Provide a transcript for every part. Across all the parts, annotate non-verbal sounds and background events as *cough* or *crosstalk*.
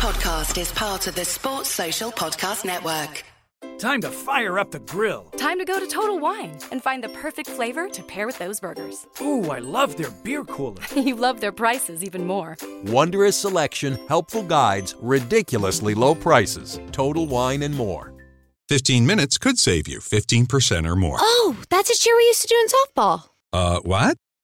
podcast is part of the Sports Social Podcast Network. Time to fire up the grill. Time to go to Total Wine and find the perfect flavor to pair with those burgers. Ooh, I love their beer cooler. *laughs* you love their prices even more. Wondrous selection, helpful guides, ridiculously low prices. Total Wine and more. 15 minutes could save you 15% or more. Oh, that's a cheer we used to do in softball. Uh, what?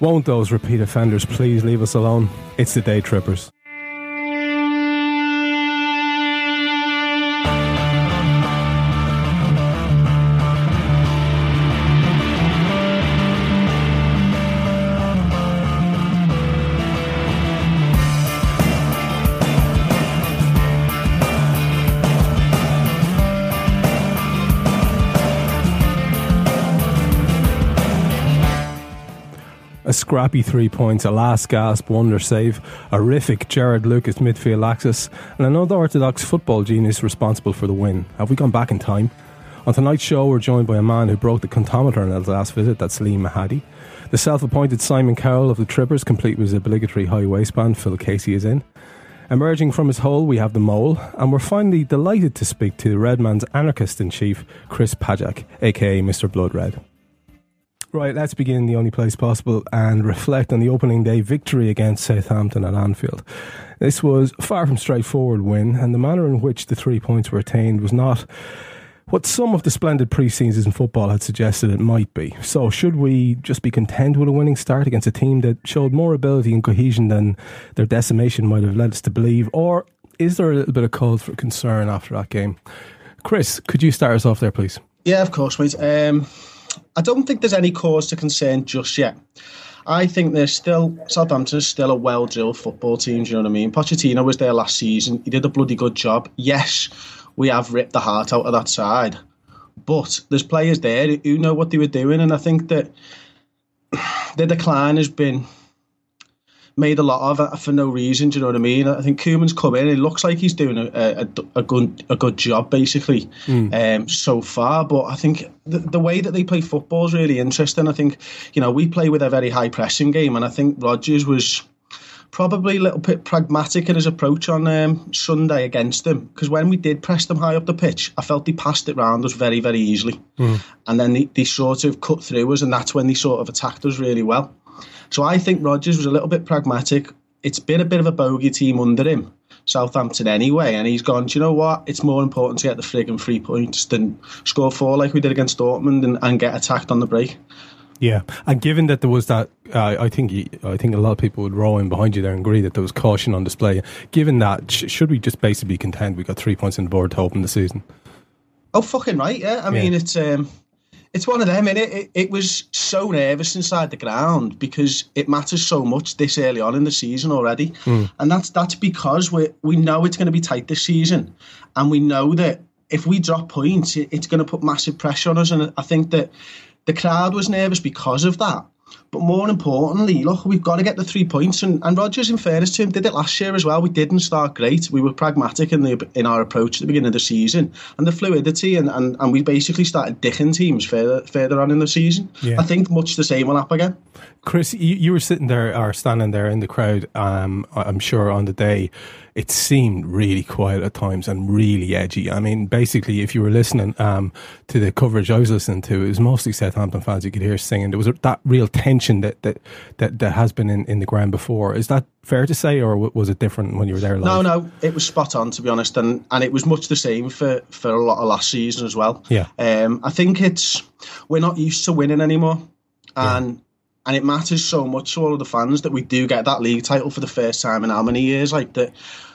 Won't those repeat offenders please leave us alone? It's the day trippers. A scrappy three points, a last gasp wonder save, a horrific Gerrard Lucas midfield axis, and another orthodox football genius responsible for the win. Have we gone back in time? On tonight's show, we're joined by a man who broke the contometer in his last visit, that's Lee Mahadi. The self appointed Simon Cowell of the Trippers, complete with his obligatory high waistband, Phil Casey is in. Emerging from his hole, we have the mole, and we're finally delighted to speak to the Redman's anarchist in chief, Chris Pajak, aka Mr. Blood Red. Right, let's begin the only place possible and reflect on the opening day victory against Southampton at Anfield. This was far from straightforward win, and the manner in which the three points were attained was not what some of the splendid pre-seasons in football had suggested it might be. So, should we just be content with a winning start against a team that showed more ability and cohesion than their decimation might have led us to believe, or is there a little bit of cause for concern after that game? Chris, could you start us off there, please? Yeah, of course, mate. Um, I don't think there's any cause to concern just yet. I think there's still Southampton is still a well drilled football team. Do you know what I mean? Pochettino was there last season. He did a bloody good job. Yes, we have ripped the heart out of that side, but there's players there who know what they were doing, and I think that *sighs* the decline has been made a lot of it for no reason. Do you know what I mean? I think Koeman's come in. It looks like he's doing a, a, a good a good job basically um, so far. But I think the, the way that they play football is really interesting. I think you know we play with a very high pressing game, and I think Rodgers was probably a little bit pragmatic in his approach on um, Sunday against them because when we did press them high up the pitch, I felt they passed it round us very very easily, and then they, they sort of cut through us, and that's when they sort of attacked us really well. So I think Rodgers was a little bit pragmatic. It's been a bit of a bogey team under him, Southampton anyway, and he's gone, Do you know what? It's more important to get the frigging three points than score four like we did against Dortmund and, and get attacked on the break. Yeah, and given that there was that, uh, I think you, I think a lot of people would row in behind you there and agree that there was caution on display. Given that, sh- should we just basically contend content we got three points on the board to open the season? Oh, fucking right, yeah. I mean, it's um, it's one of them, and it, it, it was so nervous inside the ground because it matters so much this early on in the season already, hmm. and that's that's because we we know it's going to be tight this season, and we know that if we drop points, it, it's going to put massive pressure on us, and I think that the crowd was nervous because of that. But more importantly, look, we've got to get the three points. And, and Rodgers, in fairness to him, did it last year as well. We didn't start great. We were pragmatic in the in our approach at the beginning of the season, and the fluidity, and, and, and we basically started dicking teams further further on in the season. Yeah. I think much the same will happen again. Chris, you, you were sitting there or standing there in the crowd. Um, I'm sure on the day, it seemed really quiet at times and really edgy. I mean, basically, if you were listening um, to the coverage I was listening to, it was mostly Southampton fans you could hear singing. There was a, that real tension that that that, that has been in, in the ground before. Is that fair to say, or was it different when you were there? No, Live? no, it was spot on to be honest, and and it was much the same for for a lot of last season as well. Yeah. Um, I think it's we're not used to winning anymore, and and it matters so much to all of the fans that we do get that league title for the first time in how many years? Like that,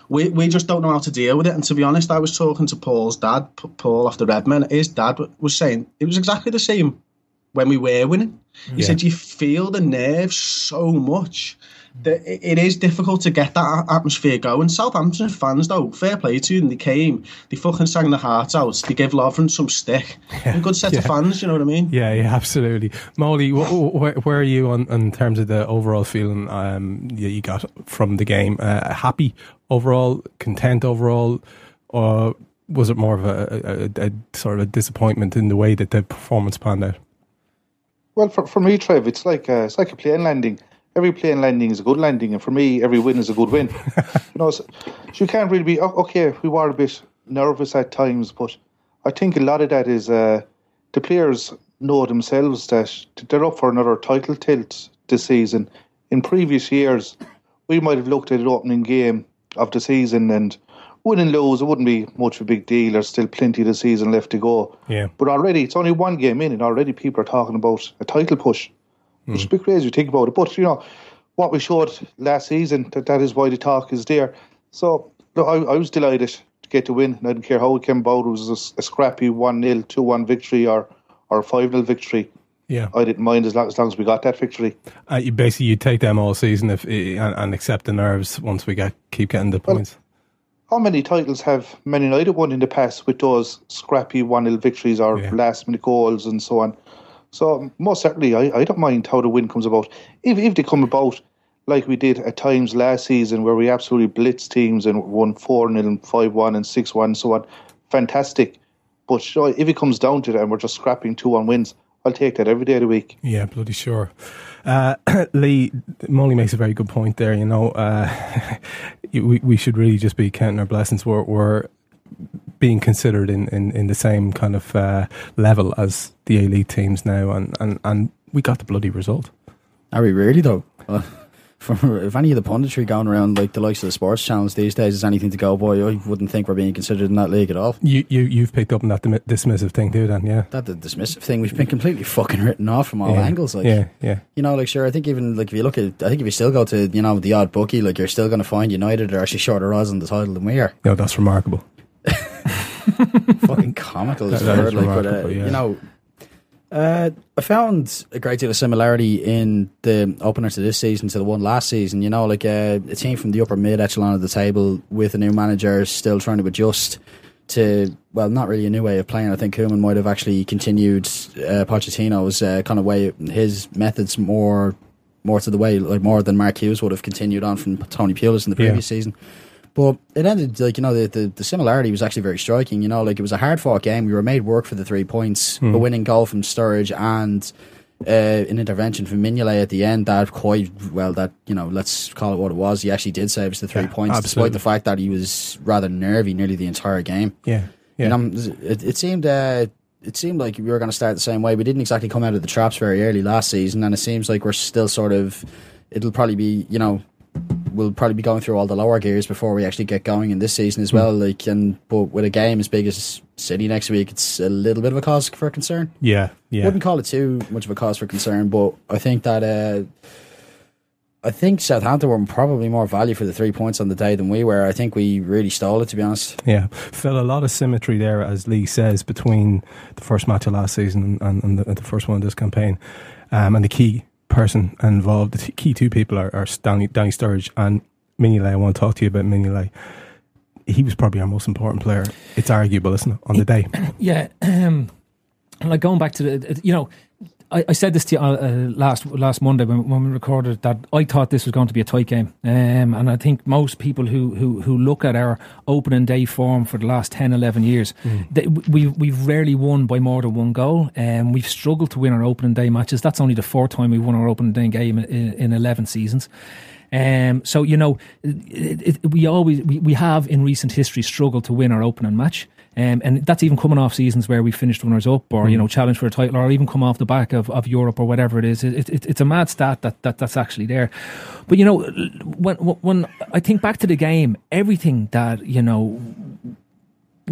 we we just don't know how to deal with it. And to be honest, I was talking to Paul's dad, Paul after Redmen. His dad was saying it was exactly the same when we were winning. He Yeah. said you feel the nerves so much that it is difficult to get that atmosphere going. Southampton fans, though, fair play to them. They came, they fucking sang their hearts out. They gave Lovren some stick. A good set of fans, you know what I mean? Yeah, yeah, absolutely. Molly, wh- wh- where, where are you on in terms of the overall feeling um, you, you got from the game? Uh, happy overall, content overall, or was it more of a, a, a, a sort of a disappointment in the way that the performance panned out? Well, for, for me, Trev, it's like a, it's like a plane landing. Every plane landing is a good landing, and for me, every win is a good win. *laughs* you know, so, so you can't really be "Oh, okay. We were a bit nervous at times, but I think a lot of that is uh, the players know themselves that they're up for another title tilt this season. In previous years, we might have looked at the opening game of the season and win and lose. It wouldn't be much of a big deal. There's still plenty of the season left to go. Yeah. But already, it's only one game in, and already people are talking about a title push. Which is a bit crazy to think about it. But, you know, what we showed last season, that, that is why the talk is there. So, look, I, I was delighted to get the win. And I didn't care how it came about. It was a scrappy 1 0, 2 1 victory or, or 5 0 victory. Yeah. I didn't mind as long, as long as we got that victory. Uh, you basically you take them all season if and, and accept the nerves once we get keep getting the points. How many titles have Man United won in the past with those scrappy 1 0 victories or Yeah. last minute goals and so on? So, most certainly, I, I don't mind how the win comes about. If, if they come about like we did at times last season, where we absolutely blitzed teams and won 4 0 and 5 1 and 6 1 and so on, fantastic. But sure, if it comes down to it and we're just scrapping 2 1 wins, I'll take that every day of the week. Yeah, bloody sure. Uh, *clears throat* Lee, Molly makes a very good point there. You know, uh, *laughs* we we should really just be counting our blessings. We're, we're being considered in, in, in the same kind of uh, level as the elite teams now, and, and, and we got the bloody result. Are we really though? For, *laughs* if any of the punditry going around like the likes of the sports channels these days is anything to go by, I wouldn't think we're being considered in that league at all. You you you've picked up on that dismissive thing too, then, yeah. That the dismissive thing, we've been completely *laughs* fucking written off from all yeah. angles. Like, yeah, yeah. you know, like sure, I think even like if you look at, I think if you still go to you know the odd bookie, like you're still going to find United are actually shorter odds on the title than we are. No, that's remarkable. *laughs* fucking comical That- that word. Like, but uh, yeah. you know, uh, I found a great deal of similarity in the opener to this season to the one last season. You know, like uh, a team from the upper mid echelon of the table with a new manager still trying to adjust to well, not really a new way of playing. I think Koeman might have actually continued uh, Pochettino's uh, kind of way, his methods more more to the way, like more than Mark Hughes would have continued on from Tony Pulis in the Yeah. previous season. But it ended like you know the, the the similarity was actually very striking. You know, like it was a hard fought game. We were made work for the three points, Hmm. a winning goal from Sturridge and uh, an intervention from Mignolet at the end. That quite well, that you know, let's call it what it was. He actually did save us the three Yeah, points, absolutely. despite the fact that he was rather nervy nearly the entire game. Yeah, yeah. And I'm, it, it seemed uh, it seemed like we were going to start the same way. We didn't exactly come out of the traps very early last season, and it seems like we're still sort of. It'll probably be you know. We'll probably be going through all the lower gears before we actually get going in this season as well. Like, and but with a game as big as City next week, it's a little bit of a cause for concern. yeah, yeah. Wouldn't call it too much of a cause for concern, but I think that uh, I think Southampton were probably more value for the three points on the day than we were. I think we really stole it, to be honest. Yeah, felt a lot of symmetry there, as Lee says, between the first match of last season and, and the, the first one of this campaign. Um, and the key person involved, the key two people are, are Danny, Danny Sturridge and Mignolet. I want to talk to you about Mignolet. He was probably our most important player. It's arguable, isn't it, on the day? *clears throat* Yeah, um, *clears throat* like going back to the, you know, I, I said this to you uh, uh, last last Monday when, when we recorded that I thought this was going to be a tight game, um, and I think most people who, who who look at our opening day form for the last 10, 11 years, they, we we've rarely won by more than one goal, and we've struggled to win our opening day matches. That's only the fourth time we've won our opening day game in, in eleven seasons. Um, so you know, it, it, we always we, we have in recent history struggled to win our opening match. Um, and that's even coming off seasons where we finished runners up or, you know, challenge for a title or even come off the back of, of Europe or whatever it is. It, it, it's a mad stat that, that that's actually there. But, you know, when, when I think back to the game, everything that, you know,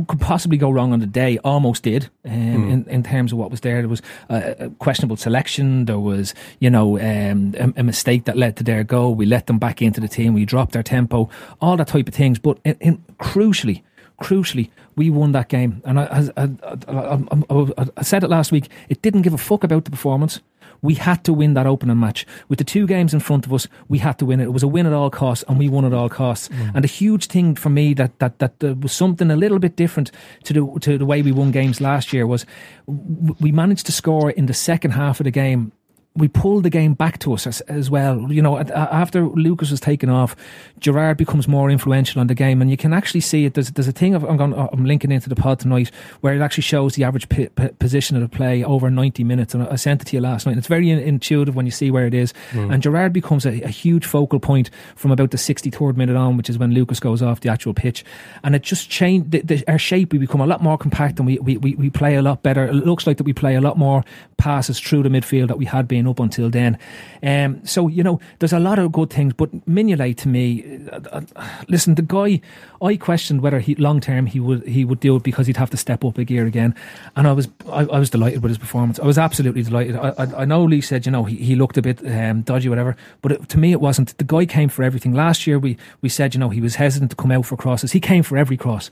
could possibly go wrong on the day almost did um, Mm. in, in terms of what was there. There was a, a questionable selection. There was, you know, um, a, a mistake that led to their goal. We let them back into the team. We dropped our tempo, all that type of things. But in, in, crucially, crucially, we won that game. And I, I, I, I, said it last week. It didn't give a fuck about the performance. We had to win that opening match. With the two games in front of us, we had to win it. It was a win at all costs, and we won at all costs. And a huge thing for me that that that uh, was something a little bit different to the to the way we won games last year was w- we managed to score in the second half of the game we pulled the game back to us as, as well. You know, after Lucas was taken off, Gerrard becomes more influential on the game, and you can actually see it. There's, there's a thing of, I'm, going, I'm linking into the pod tonight where it actually shows the average p- p- position of the play over 90 minutes, and I sent it to you last night. And it's very in- intuitive when you see where it is. Mm. And Gerrard becomes a, a huge focal point from about the 63rd minute on, which is when Lucas goes off the actual pitch, and it just changed the, the, our shape. We become a lot more compact, and we, we, we, we play a lot better. It looks like that we play a lot more passes through the midfield that we had been up until then. Um, so you know, there's a lot of good things, but Mignolet to me, uh, uh, listen, the guy, I questioned whether he long term he would he would do it because he'd have to step up a gear again, and I was I, I was delighted with his performance. I was absolutely delighted. I, I, I know Lee said you know he, he looked a bit um, dodgy, whatever, but it, to me it wasn't. The guy came for everything. Last year we we said you know he was hesitant to come out for crosses. He came for every cross,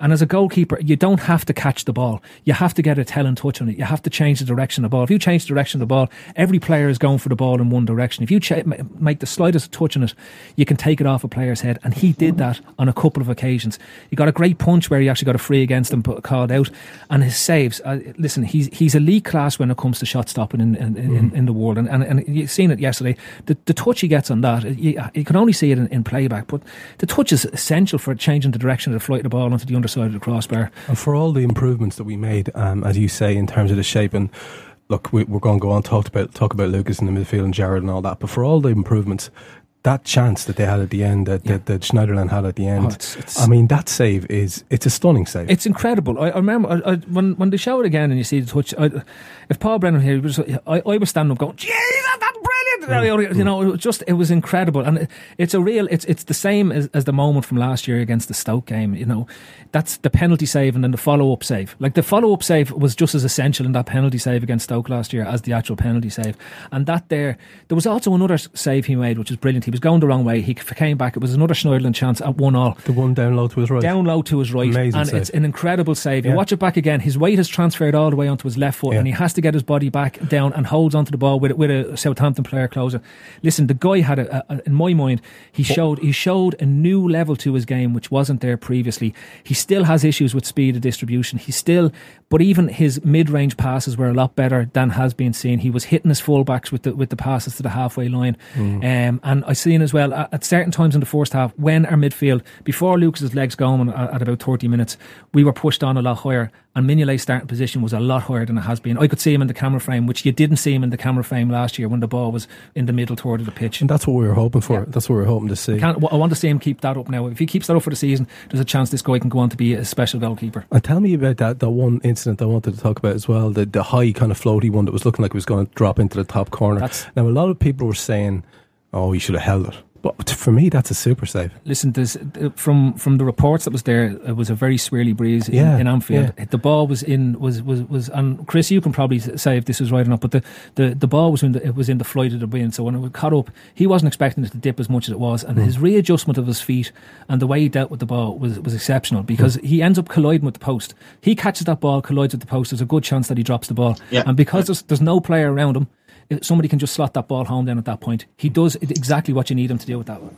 and as a goalkeeper, you don't have to catch the ball. You have to get a tell and touch on it. You have to change the direction of the ball. If you change the direction of the ball, every player is going for the ball in one direction. If you ma- make the slightest touch on it, you can take it off a player's head. And he did that on a couple of occasions. He got a great punch where he actually got a free against him, but called out. And his saves, uh, listen, he's he's elite class when it comes to shot stopping in in, in, in the world. And, and and you've seen it yesterday. The, the touch he gets on that, you, you can only see it in, in playback, but the touch is essential for changing the direction of the flight of the ball onto the underside of the crossbar. And for all the improvements that we made, um, as you say, in terms of the shape and look, we, we're going to go on talk about talk about Lucas in the midfield and Gerrard and all that. But for all the improvements, that chance that they had at the end, that, that, that Schneiderlin had at the end, Oh, it's- it's- I mean, that save is it's a stunning save. It's incredible. I, I remember I, I, when when they show it again and you see the touch. I, if Paul Brennan here, was, I, I was standing up going, "Jesus, brilliant!" You know, it was just it was incredible, and it, it's a real. It's it's the same as, as the moment from last year against the Stoke game. You know, that's the penalty save and then the follow up save. Like the follow up save was just as essential in that penalty save against Stoke last year as the actual penalty save. And that there, there was also another save he made, which was brilliant. He was going the wrong way. He came back. It was another Schneiderlin chance at one all. the one down low to his right. Down low to his right, Amazing and save. it's an incredible save. You watch it back again. His weight has transferred all the way onto his left foot, Yeah. and he has to get his body back down and holds onto the ball with with a Southampton player closer. Listen, the guy had a, a in my mind, he showed he showed a new level to his game which wasn't there previously. He still has issues with speed of distribution. He still, but even his mid range passes were a lot better than has been seen. He was hitting his fullbacks with the with the passes to the halfway line, um, and I seen as well at, at certain times in the first half when our midfield before Lucas's legs going at, at about thirty minutes, we were pushed on a lot higher, and Mignolet's starting position was a lot higher than it has been. I could see him in the camera frame, which you didn't see him in the camera frame last year when the ball was in the middle toward the pitch. and that's what we were hoping for. That's what we were hoping to see. Can't, I want to see him keep that up now. If he keeps that up for the season, there's a chance this guy can go on to be a special goalkeeper. And tell me about that, that one incident I wanted to talk about as well, the, the high kind of floaty one that was looking like it was going to drop into the top corner. That's- now, a lot of people were saying, oh, he should have held it. But for me, that's a super save. Listen, there's, uh, from from the reports that was there, it was a very swirly breeze in, Yeah, in Anfield. yeah. The ball was in was was was and Chris, you can probably say if this is right or not, but the, the, the ball was in the, it was in the flight of the wind. So when it was caught up, he wasn't expecting it to dip as much as it was, and Mm. his readjustment of his feet and the way he dealt with the ball was was exceptional because he ends up colliding with the post. He catches that ball, collides with the post. There's a good chance that he drops the ball, Yeah. and because there's, there's no player around him. Somebody can just slot that ball home then at that point. He does exactly what you need him to do with that one.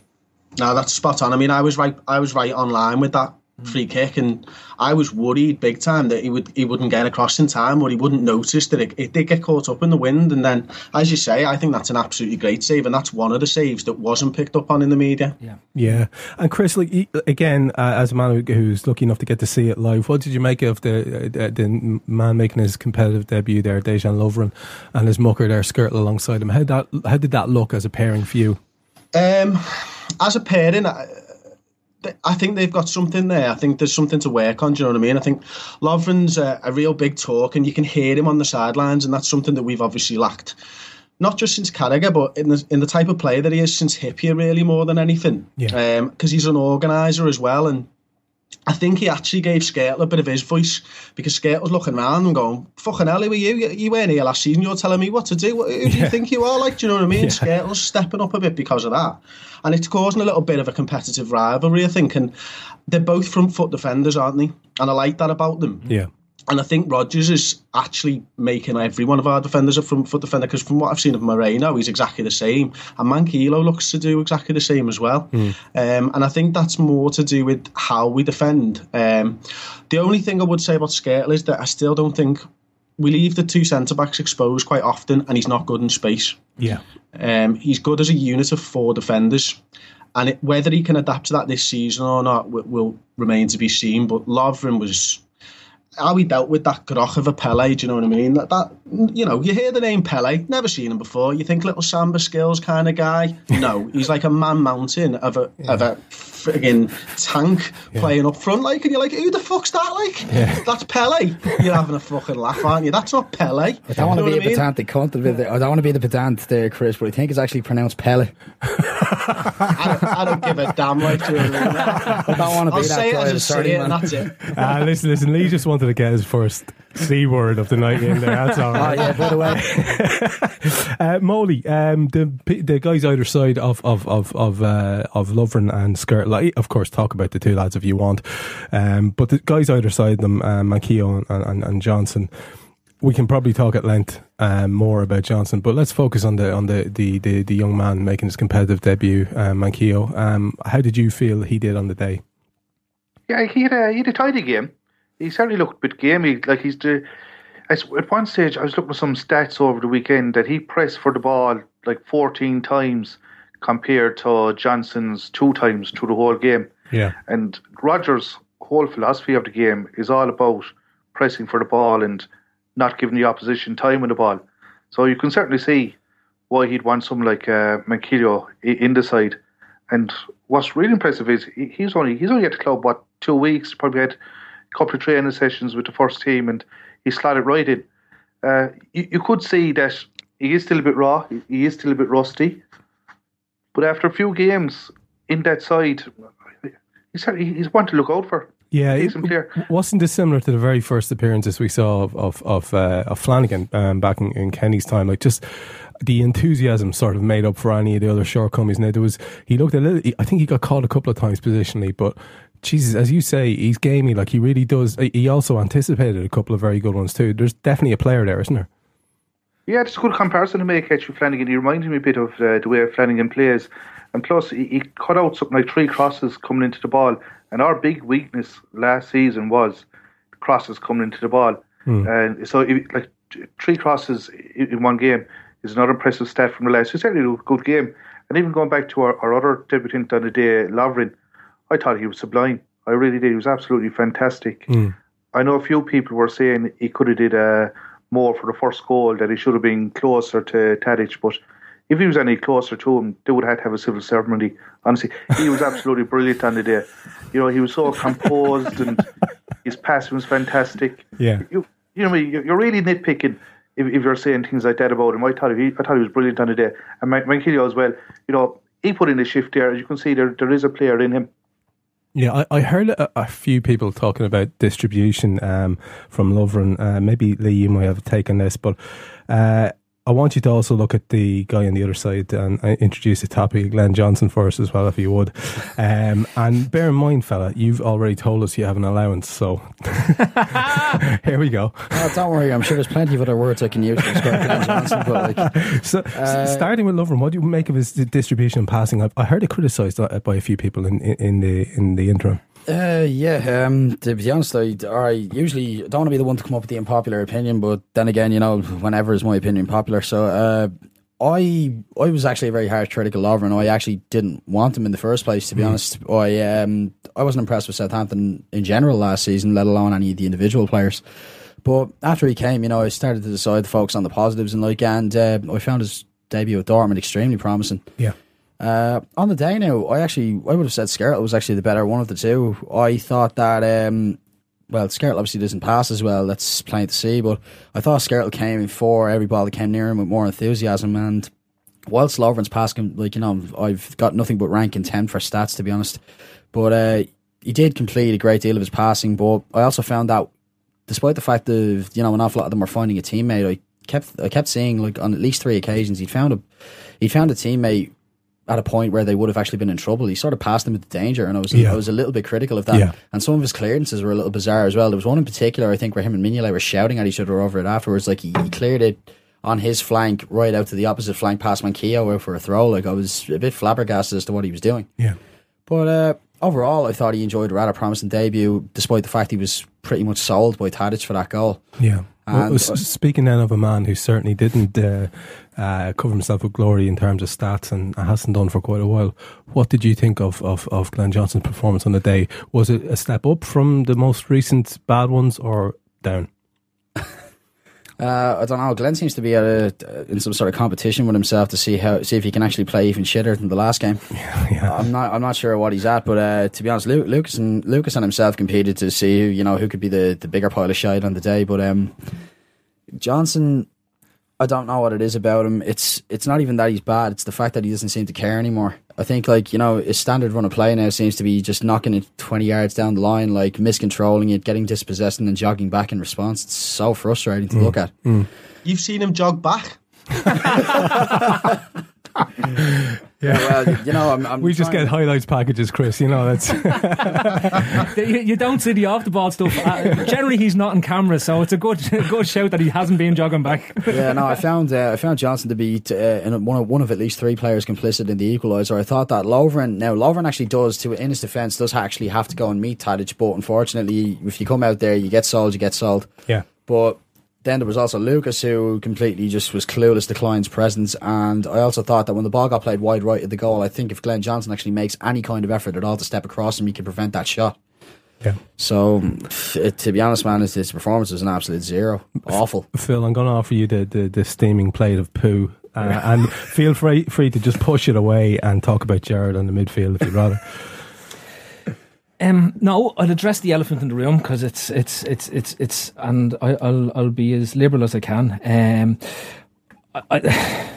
No, that's spot on. I mean, I was right. I was right online with that free kick, and I was worried big time that he would he wouldn't get across in time, or he wouldn't notice that it, it did get caught up in the wind. And then, as you say, I think that's an absolutely great save, and that's one of the saves that wasn't picked up on in the media. Yeah. Yeah, and Chris, like again, uh, as a man who's lucky enough to get to see it live, what did you make of the uh, the man making his competitive debut there, Dejan Lovren, and his mucker there skirting alongside him? How that how did that look as a pairing for you? Um, as a pairing, I, I think they've got something there. I think there's something to work on. Do you know what I mean? I think Lovren's a, a real big talk, and you can hear him on the sidelines, and that's something that we've obviously lacked. Not just since Carragher, but in the in the type of player that he is since Hyypiä, really more than anything. Yeah. Um, because he's an organizer as well, and I think he actually gave Skrtel a bit of his voice because Skrtel was looking around and going, "Fucking hell, who are you? You, weren't here last season. You're telling me what to do. Who do you Yeah. think you are? Like, do you know what I mean? *laughs* Yeah. Skrtel's stepping up a bit because of that, and it's causing a little bit of a competitive rivalry. I think, and they're both front foot defenders, aren't they? And I like that about them. Yeah. And I think Rodgers is actually making every one of our defenders a front foot defender because from what I've seen of Moreno, he's exactly the same. And Manquillo looks to do exactly the same as well. Um, and I think that's more to do with how we defend. Um, the only thing I would say about Skrtel is that I still don't think we leave the two centre backs exposed quite often, and he's not good in space. Yeah. Um, he's good as a unit of four defenders. And it, whether he can adapt to that this season or not will, will remain to be seen. But Lovren was how he dealt with that groch of a Pele. Do you know what I mean? That, that you know, you hear the name Pele, never seen him before. You think little samba skills kind of guy. No, he's like a man mountain of a *laughs* of a friggin' tank playing up front. Like, and you're like, who the fuck's that? Like, Yeah. that's Pele. You're having a fucking laugh, aren't you? That's not Pele. I don't want to be a what I mean? pedantic cunt. a I don't want to be the pedant there, Chris, but I think it's actually pronounced Pele. I don't, I don't give a damn. Like, do you I don't want to be I'll be that say it guy. as I sorry, say it, and that's it. Uh, listen, listen. Lee just wanted to get his first C word of the night in there. That's all right. *laughs* Oh, yeah, by the way. *laughs* uh, Molly, um, the the guys either side of of of of, uh, of Lovren and Skirt, like, of course, talk about the two lads if you want. Um, but the guys either side of them, uh, Manquillo and, and, and Johnson. We can probably talk at length um, more about Johnson, but let's focus on the on the, the, the, the young man making his competitive debut, um, Manquillo. Um, how did you feel he did on the day? Yeah, he had a he had a tidy game. He certainly looked a bit gamey. Like he's the. At one stage, I was looking at some stats over the weekend that he pressed for the ball like 14 times compared to Johnson's two times through the whole game. Yeah. And Rodgers' whole philosophy of the game is all about pressing for the ball and not giving the opposition time with the ball. So you can certainly see why he'd want someone like uh, Manquillo in the side. And what's really impressive is he's only he's only at the club what two weeks. Probably had couple of training sessions with the first team, and he slotted right in. Uh, you, you could see that he is still a bit raw. he- He is still a bit rusty. But after a few games in that side, he's he's one to look out for. Yeah, it, wasn't this similar to the very first appearances we saw of of of, uh, of Flanagan um, back in, in Kenny's time? Like just the enthusiasm sort of made up for any of the other shortcomings. Now there was he looked a little. I think he got caught a couple of times positionally, but Jesus, as you say, he's gamey. Like he really does. He also anticipated a couple of very good ones too. There's definitely a player there, isn't there? Yeah, it's a good comparison to make actually Flanagan. He reminded me a bit of uh, the way Flanagan plays. And plus, he, he cut out something like three crosses coming into the ball. And our big weakness last season was crosses coming into the ball. Hmm. And so, if, like, three crosses in one game is another impressive stat from the last. It's certainly a good game. And even going back to our, our other debutant on the day, Lovren, I thought he was sublime. I really did. He was absolutely fantastic. I know a few people were saying he could have did uh, more for the first goal, that he should have been closer to Tadic, but if he was any closer to him, they would have had to have a civil ceremony. Honestly, he was absolutely brilliant on the day. You know, he was so composed and his passing was fantastic. Yeah. You, you know, you're you're really nitpicking if, if you're saying things like that about him. I thought he, I thought he was brilliant on the day, and Man- Manquillo as well. You know, he put in a shift there. As you can see, there there is a player in him. Yeah, I, I heard a, a few people talking about distribution um, from Lovren. Uh, maybe Lee, you might have taken this, but uh, I want you to also look at the guy on the other side and uh, introduce the topic, Glenn Johnson, for us as well, if you would. Um, and bear in mind, fella, you've already told us you have an allowance, so *laughs* here we go. Oh, don't worry, I'm sure there's plenty of other words I can use to describe Glenn Johnson, but like, *laughs* So, Uh, starting with Lovren, what do you make of his distribution and passing? I, I heard it criticised uh, by a few people in, in, in the in the interim. Uh, yeah, um, to be honest, I, I usually don't want to be the one to come up with the unpopular opinion, but then again, you know, whenever is my opinion popular. So, uh, I I was actually a very harsh critical lover, and I actually didn't want him in the first place. To be Mm. honest, I um I wasn't impressed with Southampton in general last season, let alone any of the individual players. But after he came, you know, I started to decide to focus on the positives and like, and uh, I found his debut at Dortmund extremely promising. Yeah. Uh, on the day now, I actually I would have said Skrtel was actually the better one of the two. I thought that um, well, Skrtel obviously doesn't pass as well. That's plain to see. But I thought Skrtel came in for every ball that came near him with more enthusiasm. And whilst Lovren's passing, like you know, I've got nothing but rank contempt for stats to be honest. But uh, he did complete a great deal of his passing. But I also found that, despite the fact that you know an awful lot of them were finding a teammate, I kept I kept seeing like on at least three occasions he'd found a he found a teammate at a point where they would have actually been in trouble. He sort of passed them into danger, and I was Yeah. I was a little bit critical of that. Yeah. And some of his clearances were a little bizarre as well. There was one in particular, I think, where him and Mignolet were shouting at each other over it afterwards. Like he, he cleared it on his flank, right out to the opposite flank, past Manquillo out for a throw. Like I was a bit flabbergasted as to what he was doing. Yeah. But uh, overall, I thought he enjoyed a rather promising debut, despite the fact he was pretty much sold by Tadic for that goal. Yeah. Well, speaking then of a man who certainly didn't uh, uh, cover himself with glory in terms of stats and hasn't done for quite a while, what did you think of, of, of Glenn Johnson's performance on the day? Was it a step up from the most recent bad ones or down? *laughs* Uh, I don't know. Glenn seems to be at a, in some sort of competition with himself to see how see if he can actually play even shitter than the last game. *laughs* I'm not I'm not sure what he's at, but uh, to be honest, Lu- Lucas and Lucas and himself competed to see who you know who could be the, the bigger pile of shite on the day. But um, Johnson, I don't know what it is about him. It's it's not even that he's bad. It's the fact that he doesn't seem to care anymore. I think like you know his standard run of play now seems to be just knocking it twenty yards down the line, like miscontrolling it, getting dispossessed, and then jogging back in response. It's so frustrating to mm. look at. Mm. You've seen him jog back. *laughs* *laughs* *laughs* Yeah, well, you know, I'm, I'm we just trying- get highlights packages, Chris. You know, that's. *laughs* you, you don't see the off the ball stuff. Uh, generally, he's not on camera, so it's a good *laughs* good shout that he hasn't been jogging back. yeah, no, I found uh, I found Johnson to be t- uh, in one of one of at least three players complicit in the equaliser. I thought that Lovren now Lovren actually does to in his defence does actually have to go and meet Tadic, but unfortunately, if you come out there, you get sold, you get sold. yeah. But then there was also Lucas who completely just was clueless to Clyne's presence. And I also thought that when the ball got played wide right at the goal, I think if Glenn Johnson actually makes any kind of effort at all to step across him, he can prevent that shot. Yeah. So, it, to be honest, man, his, his performance was an absolute zero. Awful. Phil, I'm going to offer you the, the, the steaming plate of poo. Uh, and *laughs* feel free free to just push it away and talk about Gerrard on the midfield if you'd rather. Um, no, I'll address the elephant in the room because it's it's it's it's it's, and I, I'll I'll be as liberal as I can. Um, I, I,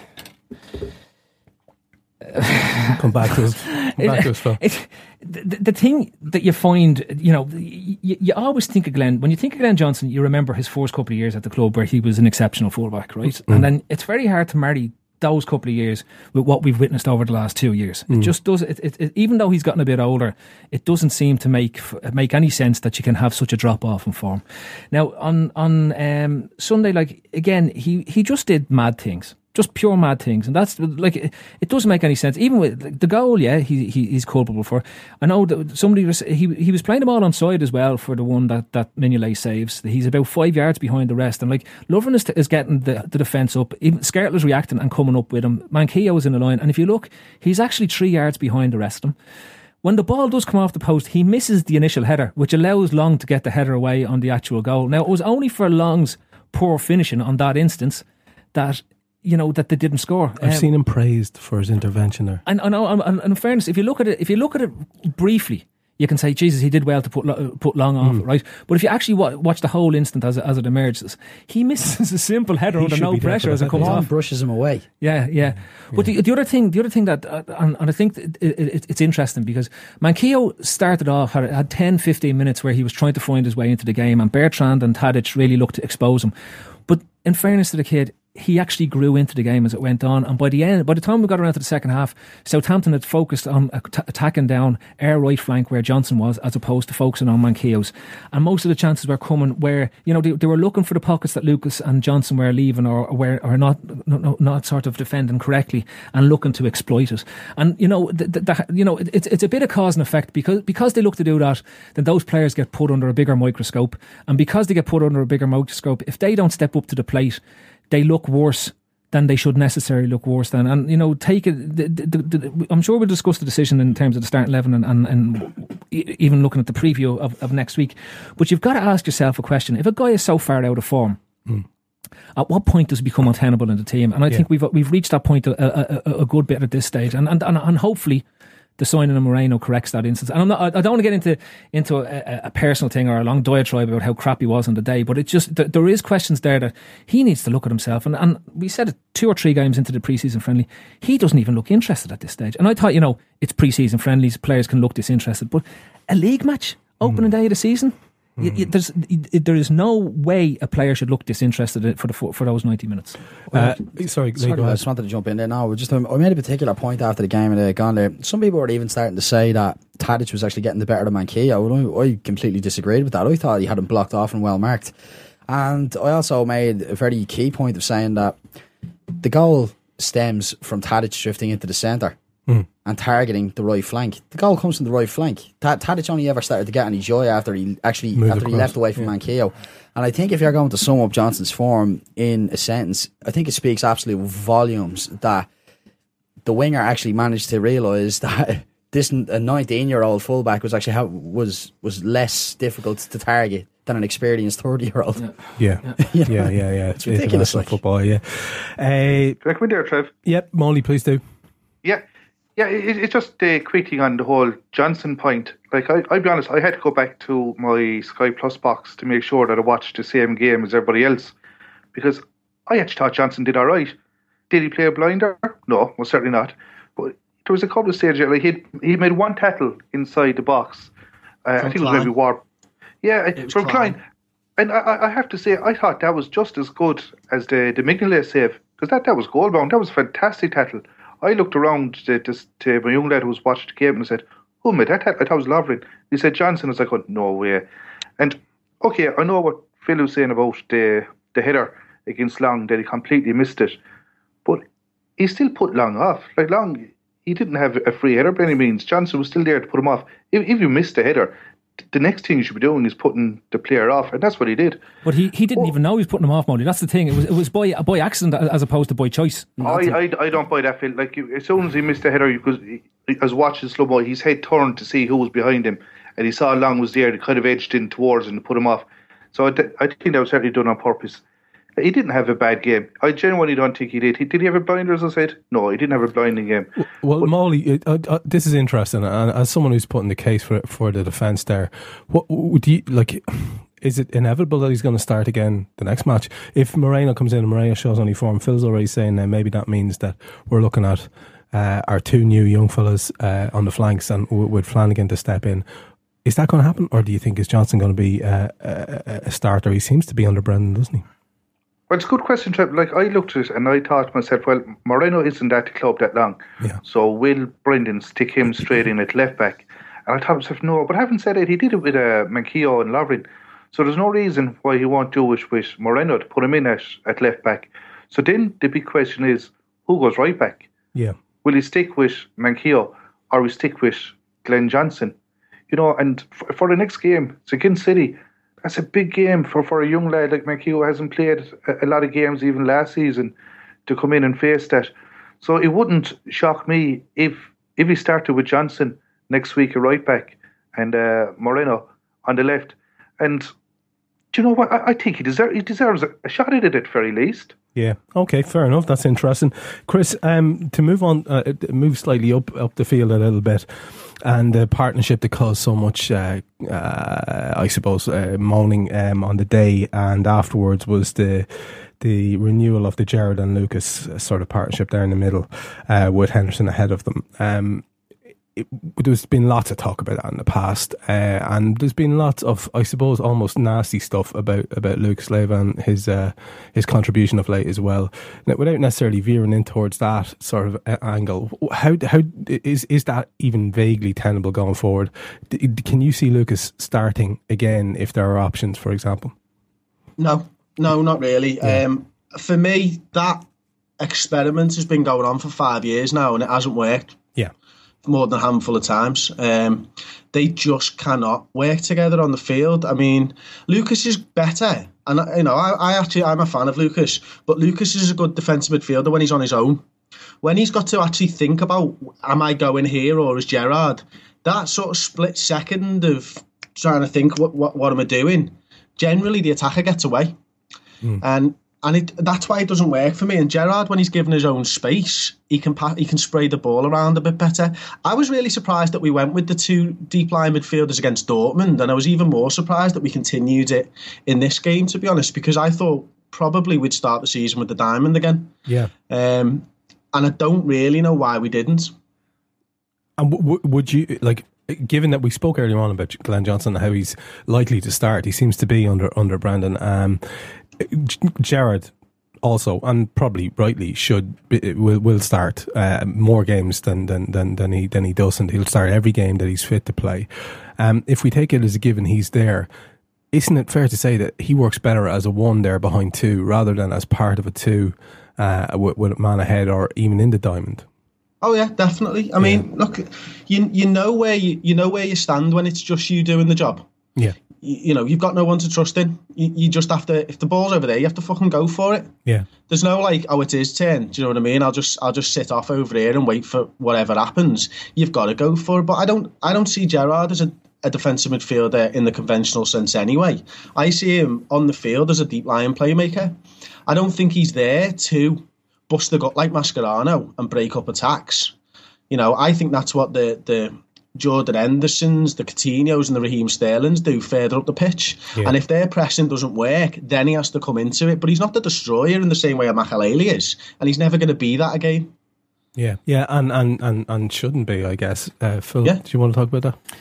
*sighs* Come back to us. Come back to us, Phil. it, the, the thing that you find, you know, you, you always think of Glenn. When you think of Glenn Johnson, you remember his first couple of years at the club where he was an exceptional fullback, right? And then it's very hard to marry those couple of years with what we've witnessed over the last two years. It just does. It, it, it, even though he's gotten a bit older, it doesn't seem to make make any sense that you can have such a drop off in form. Now on on um, Sunday, like again, he he just did mad things just pure mad things, and that's like it, it doesn't make any sense. Even with like, the goal, yeah, he, he he's culpable for. I know that somebody was he he was playing the ball on side as well for the one that that Mignolet saves. He's about five yards behind the rest, and like Lovren is, is getting the, the defense up. Even Skrtel's reacting and coming up with him. Manquillo is in the line, and if you look, he's actually three yards behind the rest of them. When the ball does come off the post, he misses the initial header, which allows Long to get the header away on the actual goal. Now it was only for Long's poor finishing on that instance that you know that they didn't score. I've Um, seen him praised for his intervention there. and, and, and, and in fairness, if you look at it, if you look at it briefly, you can say, Jesus, he did well to put put Long off, Mm. right? But if you actually wa- watch the whole instant as it, as it emerges, he misses *laughs* a simple header He under no pressure as the it comes header. Long off. brushes him away. Yeah, yeah. But the, the other thing, the other thing that, uh, and, and I think it, it, it, it's interesting because Manquillo started off had, had 10, 15 minutes where he was trying to find his way into the game, and Bertrand and Tadic really looked to expose him. But in fairness to the kid, he actually grew into the game as it went on, and by the end, by the time we got around to the second half, Southampton had focused on at- attacking down our right flank where Johnson was, as opposed to focusing on Manquillo's. And most of the chances were coming where you know they, they were looking for the pockets that Lucas and Johnson were leaving or, were or not, not not sort of defending correctly and looking to exploit it. And you know, the, the, you know, it, it's it's a bit of cause and effect because because they look to do that, then those players get put under a bigger microscope, and because they get put under a bigger microscope, if they don't step up to the plate, they look worse than they should necessarily look worse than. And you know, take it. The, the, the, I'm sure we'll discuss the decision in terms of the starting eleven and, and, and even looking at the preview of, of next week. But you've got to ask yourself a question: If a guy is so far out of form, hmm. at what point does it become untenable in the team? And I Yeah. think we've we've reached that point a, a, a, a good bit at this stage, and and, and, and hopefully. The signing of Moreno corrects that instance, and I'm not. I don't want to get into into a, a, personal thing or a long diatribe about how crap he was on the day, but it just th- there is questions there that he needs to look at himself. And, and we said it two or three games into the preseason friendly, he doesn't even look interested at this stage. And I thought, you know, it's preseason friendlies, players can look disinterested, but a league match opening hmm. day of the season, y y there's y- there is no way a player should look disinterested for the for, for those ninety minutes. Uh, sorry, Sorry, go I just wanted to jump in there now. Just um, I made a particular point after the game and uh, gone there. Some people were even starting to say that Tadic was actually getting the better of Manquillo. Well, I, I completely disagreed with that. I thought he had him blocked off and well marked. And I also made a very key point of saying that the goal stems from Tadic drifting into the centre Hmm. and targeting the right flank. The goal comes from the right flank. Ta- Tadic only ever started to get any joy after he actually Moved after he left away from yeah. Manquillo. And I think if you're going to sum up Johnson's form in a sentence, I think it speaks absolute volumes that the winger actually managed to realise *laughs* that this a 19 year old fullback was actually how, was was less difficult to target than an experienced 30 year old. Yeah, yeah, *laughs* yeah, yeah. It's ridiculous, like. football. Yeah. Uh, Can I come in there, Trev? yep, Molly, please do. Yeah, yeah. It, it's just uh, on the whole Johnson point. Like, I, I'll be honest, I had to go back to my Sky Plus box to make sure that I watched the same game as everybody else because I actually thought Johnson did all right. Did he play a blinder? No, well, certainly not. But there was a couple of stages like he he made one tackle inside the box. Uh, I think it was Clyne? maybe War. Yeah, was from Clyne. Clyne. And I- I, I have to say, I thought that was just as good as the the Mignolet save because that, that was goal bound. That was a fantastic tackle. I looked around to, to, to my young lad who was watching the game and I said, "Oh, mate, that I thought was lovely." He said, "Johnson." I was like, oh, "No way." And okay, I know what Phil was saying about the the header against Long that he completely missed it, but he still put Long off. Like Long, he didn't have a free header by any means. Johnson was still there to put him off. If, if you missed a header, the next thing you should be doing is putting the player off, and that's what he did. But he, he didn't even know he was putting him off, Molly. That's the thing. It was it was by by accident as opposed to by choice. I, I, I don't buy that, Phil. Like you, as soon as he missed the header, because I was watching slow mo, his head turned to see who was behind him, and he saw Long was there. He kind of edged in towards him and put him off. So I, I think that was certainly done on purpose. He didn't have a bad game. I genuinely don't think he did. He, did he have a blinder, as I said? No, he didn't have a blinding game. Well, Molly, uh, uh, this is interesting, and as someone who's putting the case for for the defence there, what would you like? Is it inevitable that he's going to start again the next match? If Moreno comes in and Moreno shows any form, Phil's already saying that maybe that means that we're looking at uh, our two new young fellas uh, on the flanks and w- with Flanagan to step in. Is that going to happen, or do you think is Johnson going to be uh, a, a starter? He seems to be under Brendan, doesn't he? Well, it's a good question, Trev. Like, I looked at it and I thought to myself, well, Moreno isn't at the club that long. Yeah. So will Brendan stick him straight in at left back? And I thought to myself, no. But having said it, he did it with uh, Manquillo and Lovren. So there's no reason why he won't do it with Moreno to put him in at, at left back. So then the big question is, who goes right back? Yeah. Will he stick with Manquillo or will he stick with Glenn Johnson? You know, and for, for the next game, it's against City. That's a big game for, for a young lad like Manquillo who hasn't played a, lot of games even last season to come in and face that. So it wouldn't shock me if if he started with Johnson next week, a right back, and uh, Moreno on the left. And do you know what? I, I think he, deserve, he deserves a, a shot at it at very least. Yeah. Okay. Fair enough. That's interesting, Chris. Um, to move on, uh, move slightly up up the field a little bit, and the partnership that caused so much, uh, uh, I suppose, uh, moaning um, on the day and afterwards was the the renewal of the Gerrard and Lucas uh, sort of partnership there in the middle, uh, with Henderson ahead of them. Um, it, there's been lots of talk about that in the past, uh, and there's been lots of, I suppose, almost nasty stuff about about Lucas Leiva and his uh, his contribution of late as well. Now, without necessarily veering in towards that sort of uh, angle, how how is is that even vaguely tenable going forward? D- can you see Lucas starting again if there are options, for example? No, no, not really. Um, for me, that experiment has been going on for five years now, and it hasn't worked. Yeah. More than a handful of times. Um, they just cannot work together on the field. I mean, Lucas is better, and you know, I, I actually I'm a fan of Lucas, but Lucas is a good defensive midfielder when he's on his own. When he's got to actually think about, am I going here or is Gerrard? That sort of split second of trying to think, what what, what am I doing? Generally, the attacker gets away, and and it, that's why it doesn't work for me. And Gerrard, when he's given his own space, he can pa- he can spray the ball around a bit better. I was really surprised that we went with the two deep line midfielders against Dortmund, and I was even more surprised that we continued it in this game. To be honest, because I thought probably we'd start the season with the diamond again. Yeah. Um, and I don't really know why we didn't. And w- w- would you like, given that we spoke earlier on about Glenn Johnson and how he's likely to start, he seems to be under under Brendan. Um, Gerrard also, and probably rightly, should be, will will start uh, more games than, than than than he than he doesn't. He'll start every game that he's fit to play. Um, if we take it as a given, he's there. Isn't it fair to say that he works better as a one there behind two rather than as part of a two uh, with, with a man ahead or even in the diamond? Oh yeah, definitely. I mean, look, you you know where you you know where you stand when it's just you doing the job. Yeah. You, know, you've got no one to trust in. You, you just have to. If the ball's over there, you have to fucking go for it. Yeah. There's no like, oh, it's his turn. Do you know what I mean? I'll just I'll just sit off over here and wait for whatever happens. You've got to go for it. But I don't I don't see Gerrard as a, a defensive midfielder in the conventional sense anyway. I see him on the field as a deep line playmaker. I don't think he's there to bust the gut like Mascherano and break up attacks. You know, I think that's what the the Jordan Hendersons, the Coutinho's, and the Raheem Sterlings do further up the pitch. Yeah. And if their pressing doesn't work, then he has to come into it. But he's not the destroyer in the same way a Makelele is, and he's never going to be that again. Yeah, yeah, and and and, and shouldn't be, I guess. Uh, Phil, do you want to talk about that?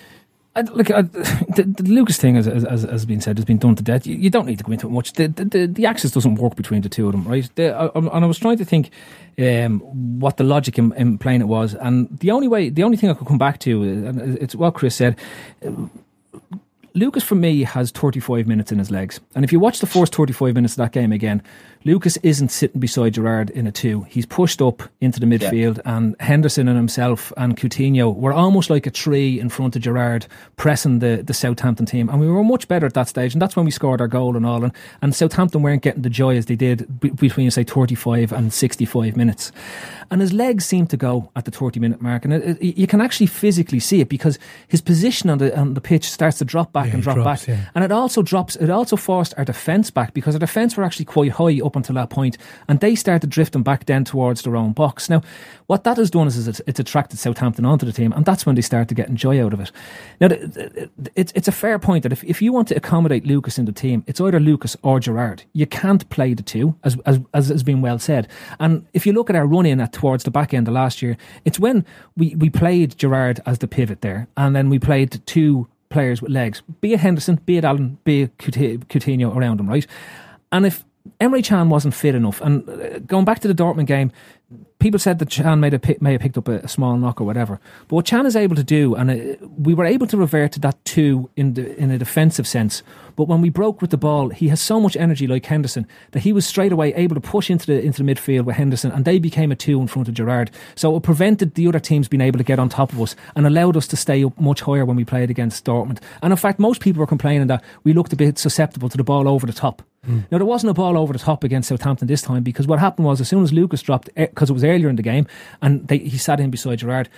I, look, I, the, the Lucas thing, as, as, as has been said, has been done to death. You, you don't need to go into it much. The, the, the, axis doesn't work between the two of them, right? The, I, and I was trying to think um, what the logic in, in playing it was, and the only way, the only thing I could come back to, and it's what Chris said. Lucas, for me, has 35 minutes in his legs. And if you watch the first 35 minutes of that game again, Lucas isn't sitting beside Gerrard in a two. He's pushed up into the midfield, and Henderson and himself and Coutinho were almost like a tree in front of Gerrard, pressing the, the Southampton team. And we were much better at that stage, and that's when we scored our goal and all. And, and Southampton weren't getting the joy as they did b- between, say, 35 and 65 minutes. And his legs seemed to go at the 30 minute mark. And it, it, you can actually physically see it because his position on the, on the pitch starts to drop back Yeah, and drop drops, back. yeah. And it also drops, it also forced our defence back because our defence were actually quite high up until that point, and they started drifting back then towards their own box. Now, what that has done is, is it's, attracted Southampton onto the team, and that's when they started getting joy out of it. Now, it's, it's a fair point that if, if you want to accommodate Lucas in the team, it's either Lucas or Gerrard. You can't play the two, as, as, as has been well said. And if you look at our run in at towards the back end of last year, it's when we, we played Gerrard as the pivot there, and then we played two players with legs, be it Henderson, be it Allen, be it Couti- Coutinho around him, right? And if Emre Can wasn't fit enough, and uh, going back to the Dortmund game, people said that Can may have, may have picked up a, a small knock or whatever. But what Can is able to do, and uh, we were able to revert to that too in the, in a defensive sense. But when we broke with the ball, he has so much energy, like Henderson, that he was straight away able to push into the into the midfield with Henderson, and they became a two in front of Gerrard. So it prevented the other teams being able to get on top of us, and allowed us to stay up much higher when we played against Dortmund. And in fact, most people were complaining that we looked a bit susceptible to the ball over the top. Mm. Now there wasn't a ball over the top against Southampton this time because what happened was as soon as Lucas dropped eh, because it was earlier in the game and they, he sat in beside Gerrard.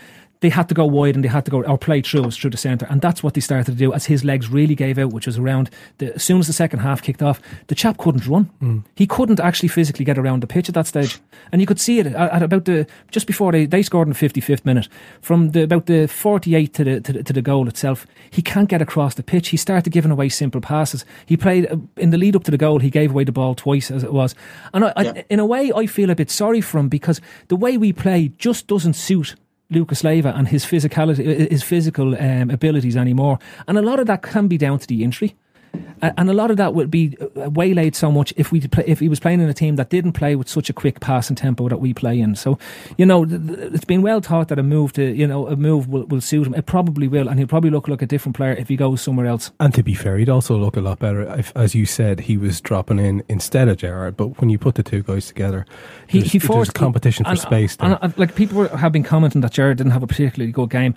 They had to go wide and they had to go or play through us through the centre, and that's what they started to do as his legs really gave out, which was around the, as soon as the second half kicked off. The chap couldn't run; he couldn't actually physically get around the pitch at that stage, and you could see it at, at about the just before they, they scored in the fifty fifth minute, from the about the forty eight to the, to the to the goal itself. He can't get across the pitch. He started giving away simple passes. He played uh, in the lead up to the goal. He gave away the ball twice as it was, and I, I, in a way, I feel a bit sorry for him because the way we play just doesn't suit. Lucas Leiva and his physicality, his physical um, abilities anymore, and a lot of that can be down to the injury. And a lot of that would be uh, waylaid so much if we play, if he was playing in a team that didn't play with such a quick passing tempo that we play in. So, you know, it's been well thought that a move to you know a move will, will suit him. It probably will, and he'll probably look like a different player if he goes somewhere else. And to be fair, he'd also look a lot better if, as you said, he was dropping in instead of Gerrard. But when you put the two guys together, He, he forced competition for and- space. And, and, like people have been commenting that Gerrard didn't have a particularly good game.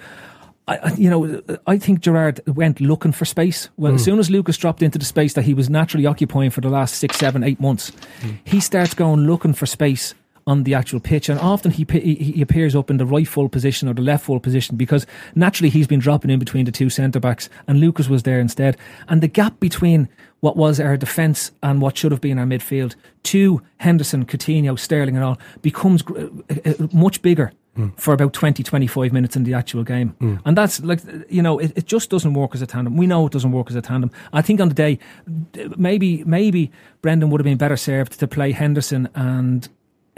I, you know, I think Gerrard went looking for space. Well, as Mm. soon as Lucas dropped into the space that he was naturally occupying for the last six, seven, eight months, Mm. he starts going looking for space on the actual pitch, and often he, he he appears up in the right full position or the left full position because naturally he's been dropping in between the two centre backs, and Lucas was there instead, and the gap between what was our defence and what should have been our midfield to Henderson, Coutinho, Sterling, and all becomes gr- uh, uh, much bigger for about 20, 25 minutes in the actual game. And that's like, you know, it, it just doesn't work as a tandem. We know it doesn't work as a tandem. I think on the day, maybe maybe Brendan would have been better served to play Henderson and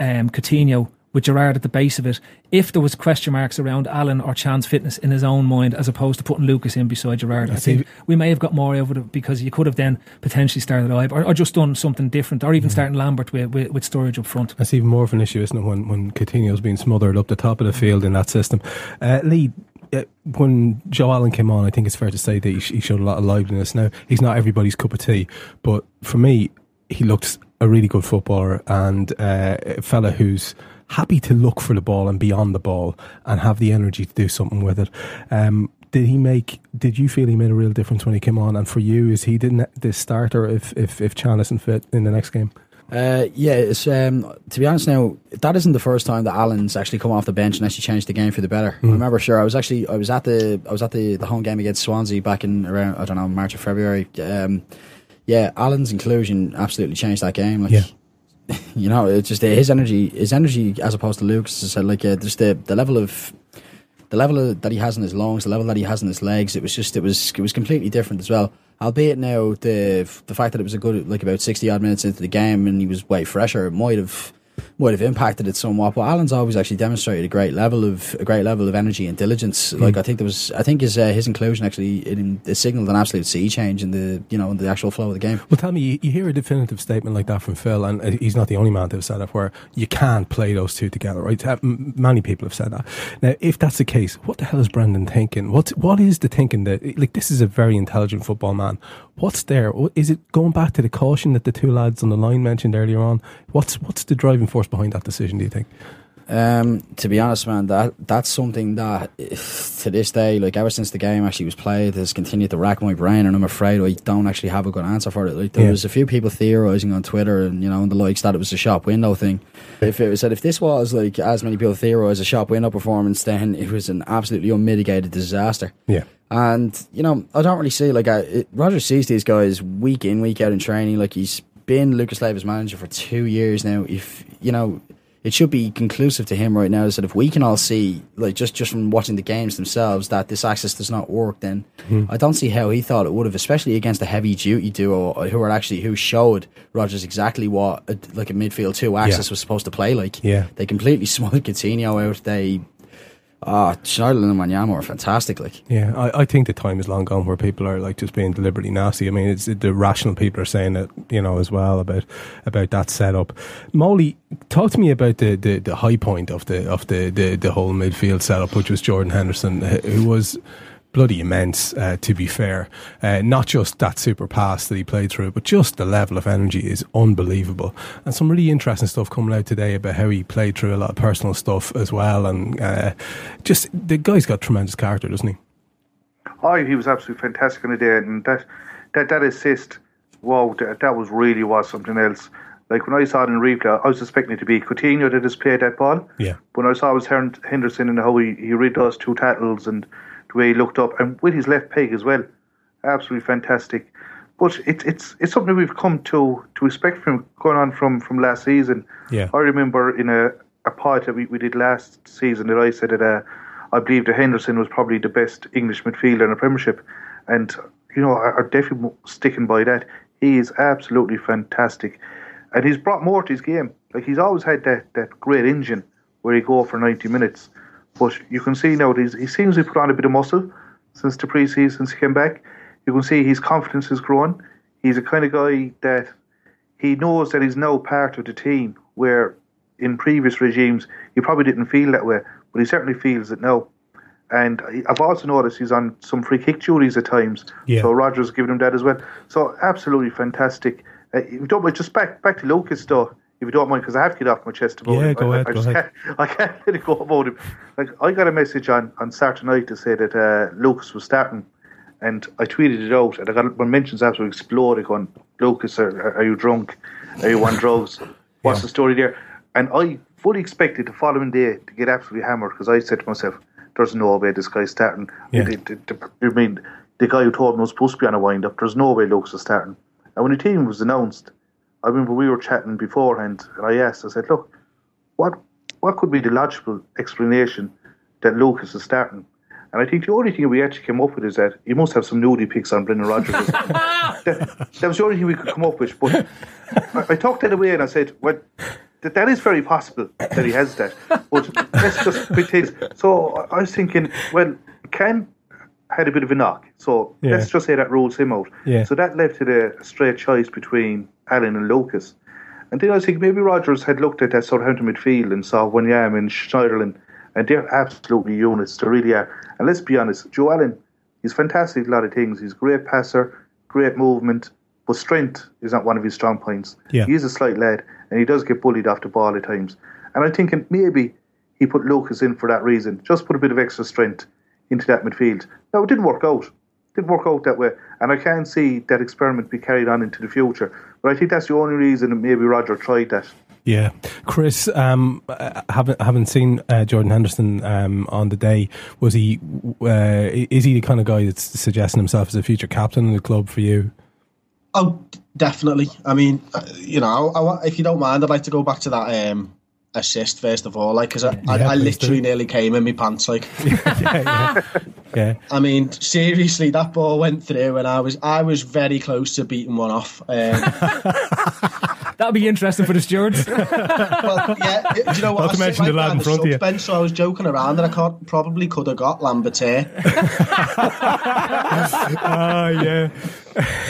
um, Coutinho with Gerrard at the base of it if there was question marks around Allen or Can's fitness in his own mind as opposed to putting Lucas in beside Gerrard. I see. think we may have got more out of it because you could have then potentially started Ibe or, or just done something different or even starting Lambert with, with, with Sturridge up front. That's even more of an issue, isn't it, when, when Coutinho's being smothered up the top of the field in that system. Uh, Lee, uh, when Joe Allen came on, I think it's fair to say that he, he showed a lot of liveliness. Now, he's not everybody's cup of tea, but for me, he looks a really good footballer and uh, a fella who's happy to look for the ball and be on the ball and have the energy to do something with it. Um, did he make? Did you feel he made a real difference when he came on? And for you, is he ne- the starter if if if Can isn't fit in the next game? Uh, yeah, it's um, to be honest now, that isn't the first time that Allen's actually come off the bench and actually changed the game for the better. I remember, sure, I was actually I was at the I was at the, the home game against Swansea back in around I don't know March or February. Um, yeah, Allen's inclusion absolutely changed that game. Like, Yeah. *laughs* you know, it's just his energy, his energy as opposed to Luke's. Is like uh, just the the level of the level of, that he has in his lungs, the level that he has in his legs. It was just it was it was completely different as well. Albeit now the the fact that it was a good like about sixty odd minutes into the game and he was way fresher it might have might have impacted it somewhat. But Allen's always actually demonstrated a great level of a great level of energy and diligence. Like I think there was, I think his uh, his inclusion actually it, it signaled an absolute sea change in the you know in the actual flow of the game. Well, tell me, you, you hear a definitive statement like that from Phil, and uh, he's not the only man to have said it, where you can't play those two together, right? Uh, Many people have said that. Now, if that's the case, what the hell is Brendan thinking? What What is the thinking that, like, this is a very intelligent football man? What's there? Is it going back to the caution that the two lads on the line mentioned earlier on? What's What's the driving force behind that decision, do you think? Um, to be honest, man, that that's something that to this day, like ever since the game actually was played, has continued to rack my brain, and I'm afraid I don't actually have a good answer for it. Like there Yeah. was a few people theorizing on Twitter and you know and the likes that it was a shop window thing. If it was said if this was like as many people theorize a shop window performance, then it was an absolutely unmitigated disaster. Yeah. And you know, I don't really see like I, it, Rodgers sees these guys week in, week out in training. Like he's been Lucas Leiva's manager for two years now. If you know, it should be conclusive to him right now is that if we can all see, like just just from watching the games themselves, that this access does not work, then hmm. I don't see how he thought it would have, especially against a heavy duty duo who are actually who showed Rodgers exactly what a, like a midfield two axis was supposed to play like. Yeah. they completely *laughs* smothered Coutinho out. They. Ah, Schneiderlin and Wanyama are fantastic. Like, Yeah, I, I think the time is long gone where people are like just being deliberately nasty. I mean, it's the rational people are saying it, you know, as well about about that setup. Molly, talk to me about the, the, the high point of the of the, the, the whole midfield setup, which was Jordan Henderson, who was bloody immense. Uh, to be fair, uh, not just that super pass that he played through, but just the level of energy is unbelievable, and some really interesting stuff coming out today about how he played through a lot of personal stuff as well, and uh, just the guy's got tremendous character, doesn't he? Oh, he was absolutely fantastic on the day, and that that that assist, wow, that, that was really was something else. Like when I saw it in replay, I was expecting it to be Coutinho that has played that ball. Yeah. When I saw it was Henderson and how he, he read those two tackles and the way he looked up, and with his left peg as well, absolutely fantastic. But it's it's it's something we've come to to expect from going on from from last season. Yeah. I remember in a, a pod that we, we did last season that I said that uh, I believe that Henderson was probably the best English midfielder in the Premiership. And, you know, I, I'm definitely sticking by that. He is absolutely fantastic. And he's brought more to his game. Like, he's always had that, that great engine where he go for 90 minutes. But you can see now that he's, he seems to put on a bit of muscle since the pre-season, since he came back. You can see his confidence is growing. He's a kind of guy that he knows that he's now part of the team where in previous regimes he probably didn't feel that way, but he certainly feels it now. And I've also noticed he's on some free kick duties at times. Yeah. So Rodgers giving him that as well. So absolutely fantastic. Uh, don't just back back to Lucas though, if you don't mind, because I have to get off my chest about Yeah, him. go I, ahead, I, go just ahead. Can't, *laughs* I can't let it go about him. Like I got a message on on Saturday night to say that uh, Lucas was starting, and I tweeted it out, and I got my mentions absolutely exploded. Going, Lucas, are, are you drunk? Are you on drugs? *laughs* What's Yeah. the story there? And I fully expected the following day to get absolutely hammered because I said to myself, "There's no way this guy's starting." Yeah. I mean, the guy who told me was supposed to be on a wind up. There's no way Lucas is starting. And when the team was announced, I remember we were chatting beforehand, and I asked, I said, "Look, what what could be the logical explanation that Lucas is starting?" And I think the only thing we actually came up with is that he must have some nudie pics on Brendan Rodgers. that, *laughs* that was the only thing we could come up with. But I, I talked that away and I said, well, that, that is very possible that he has that. But let's just pretend. So I was thinking, well, Can had a bit of a knock. So Yeah. let's just say that rules him out. Yeah. So that left it a, straight choice between Allen and Lucas. And then I think maybe Rodgers had looked at that Southampton midfield and saw Wanyama and Schneiderlin, and they're absolutely units. They really are. And let's be honest, Joe Allen, he's fantastic at a lot of things. He's a great passer, great movement, but strength is not one of his strong points. Yeah. He is a slight lad, and he does get bullied off the ball at times. And I'm thinking maybe he put Lucas in for that reason, just put a bit of extra strength into that midfield. Now, it didn't work out. It didn't work out that way. And I can't see that experiment be carried on into the future. But I think that's the only reason that maybe Rodgers tried that. Yeah, Chris, um, uh, haven't haven't seen uh, Jordan Henderson um, on the day. Was he? Uh, is he the kind of guy that's suggesting himself as a future captain in the club for you? Oh, definitely. I mean, uh, you know, I, I, if you don't mind, I'd like to go back to that um, assist first of all, like because I, I, Yeah, I please literally do. nearly came in my pants, like. *laughs* Yeah, I mean, seriously, that ball went through, and I was I was very close to beating one off. Um, *laughs* That'll be interesting for the stewards. *laughs* well, yeah, do you know what? Not I to mention the lad in front of you. bench, so I was joking around that I can't, probably could have got Lambertier. *laughs* ah, yeah.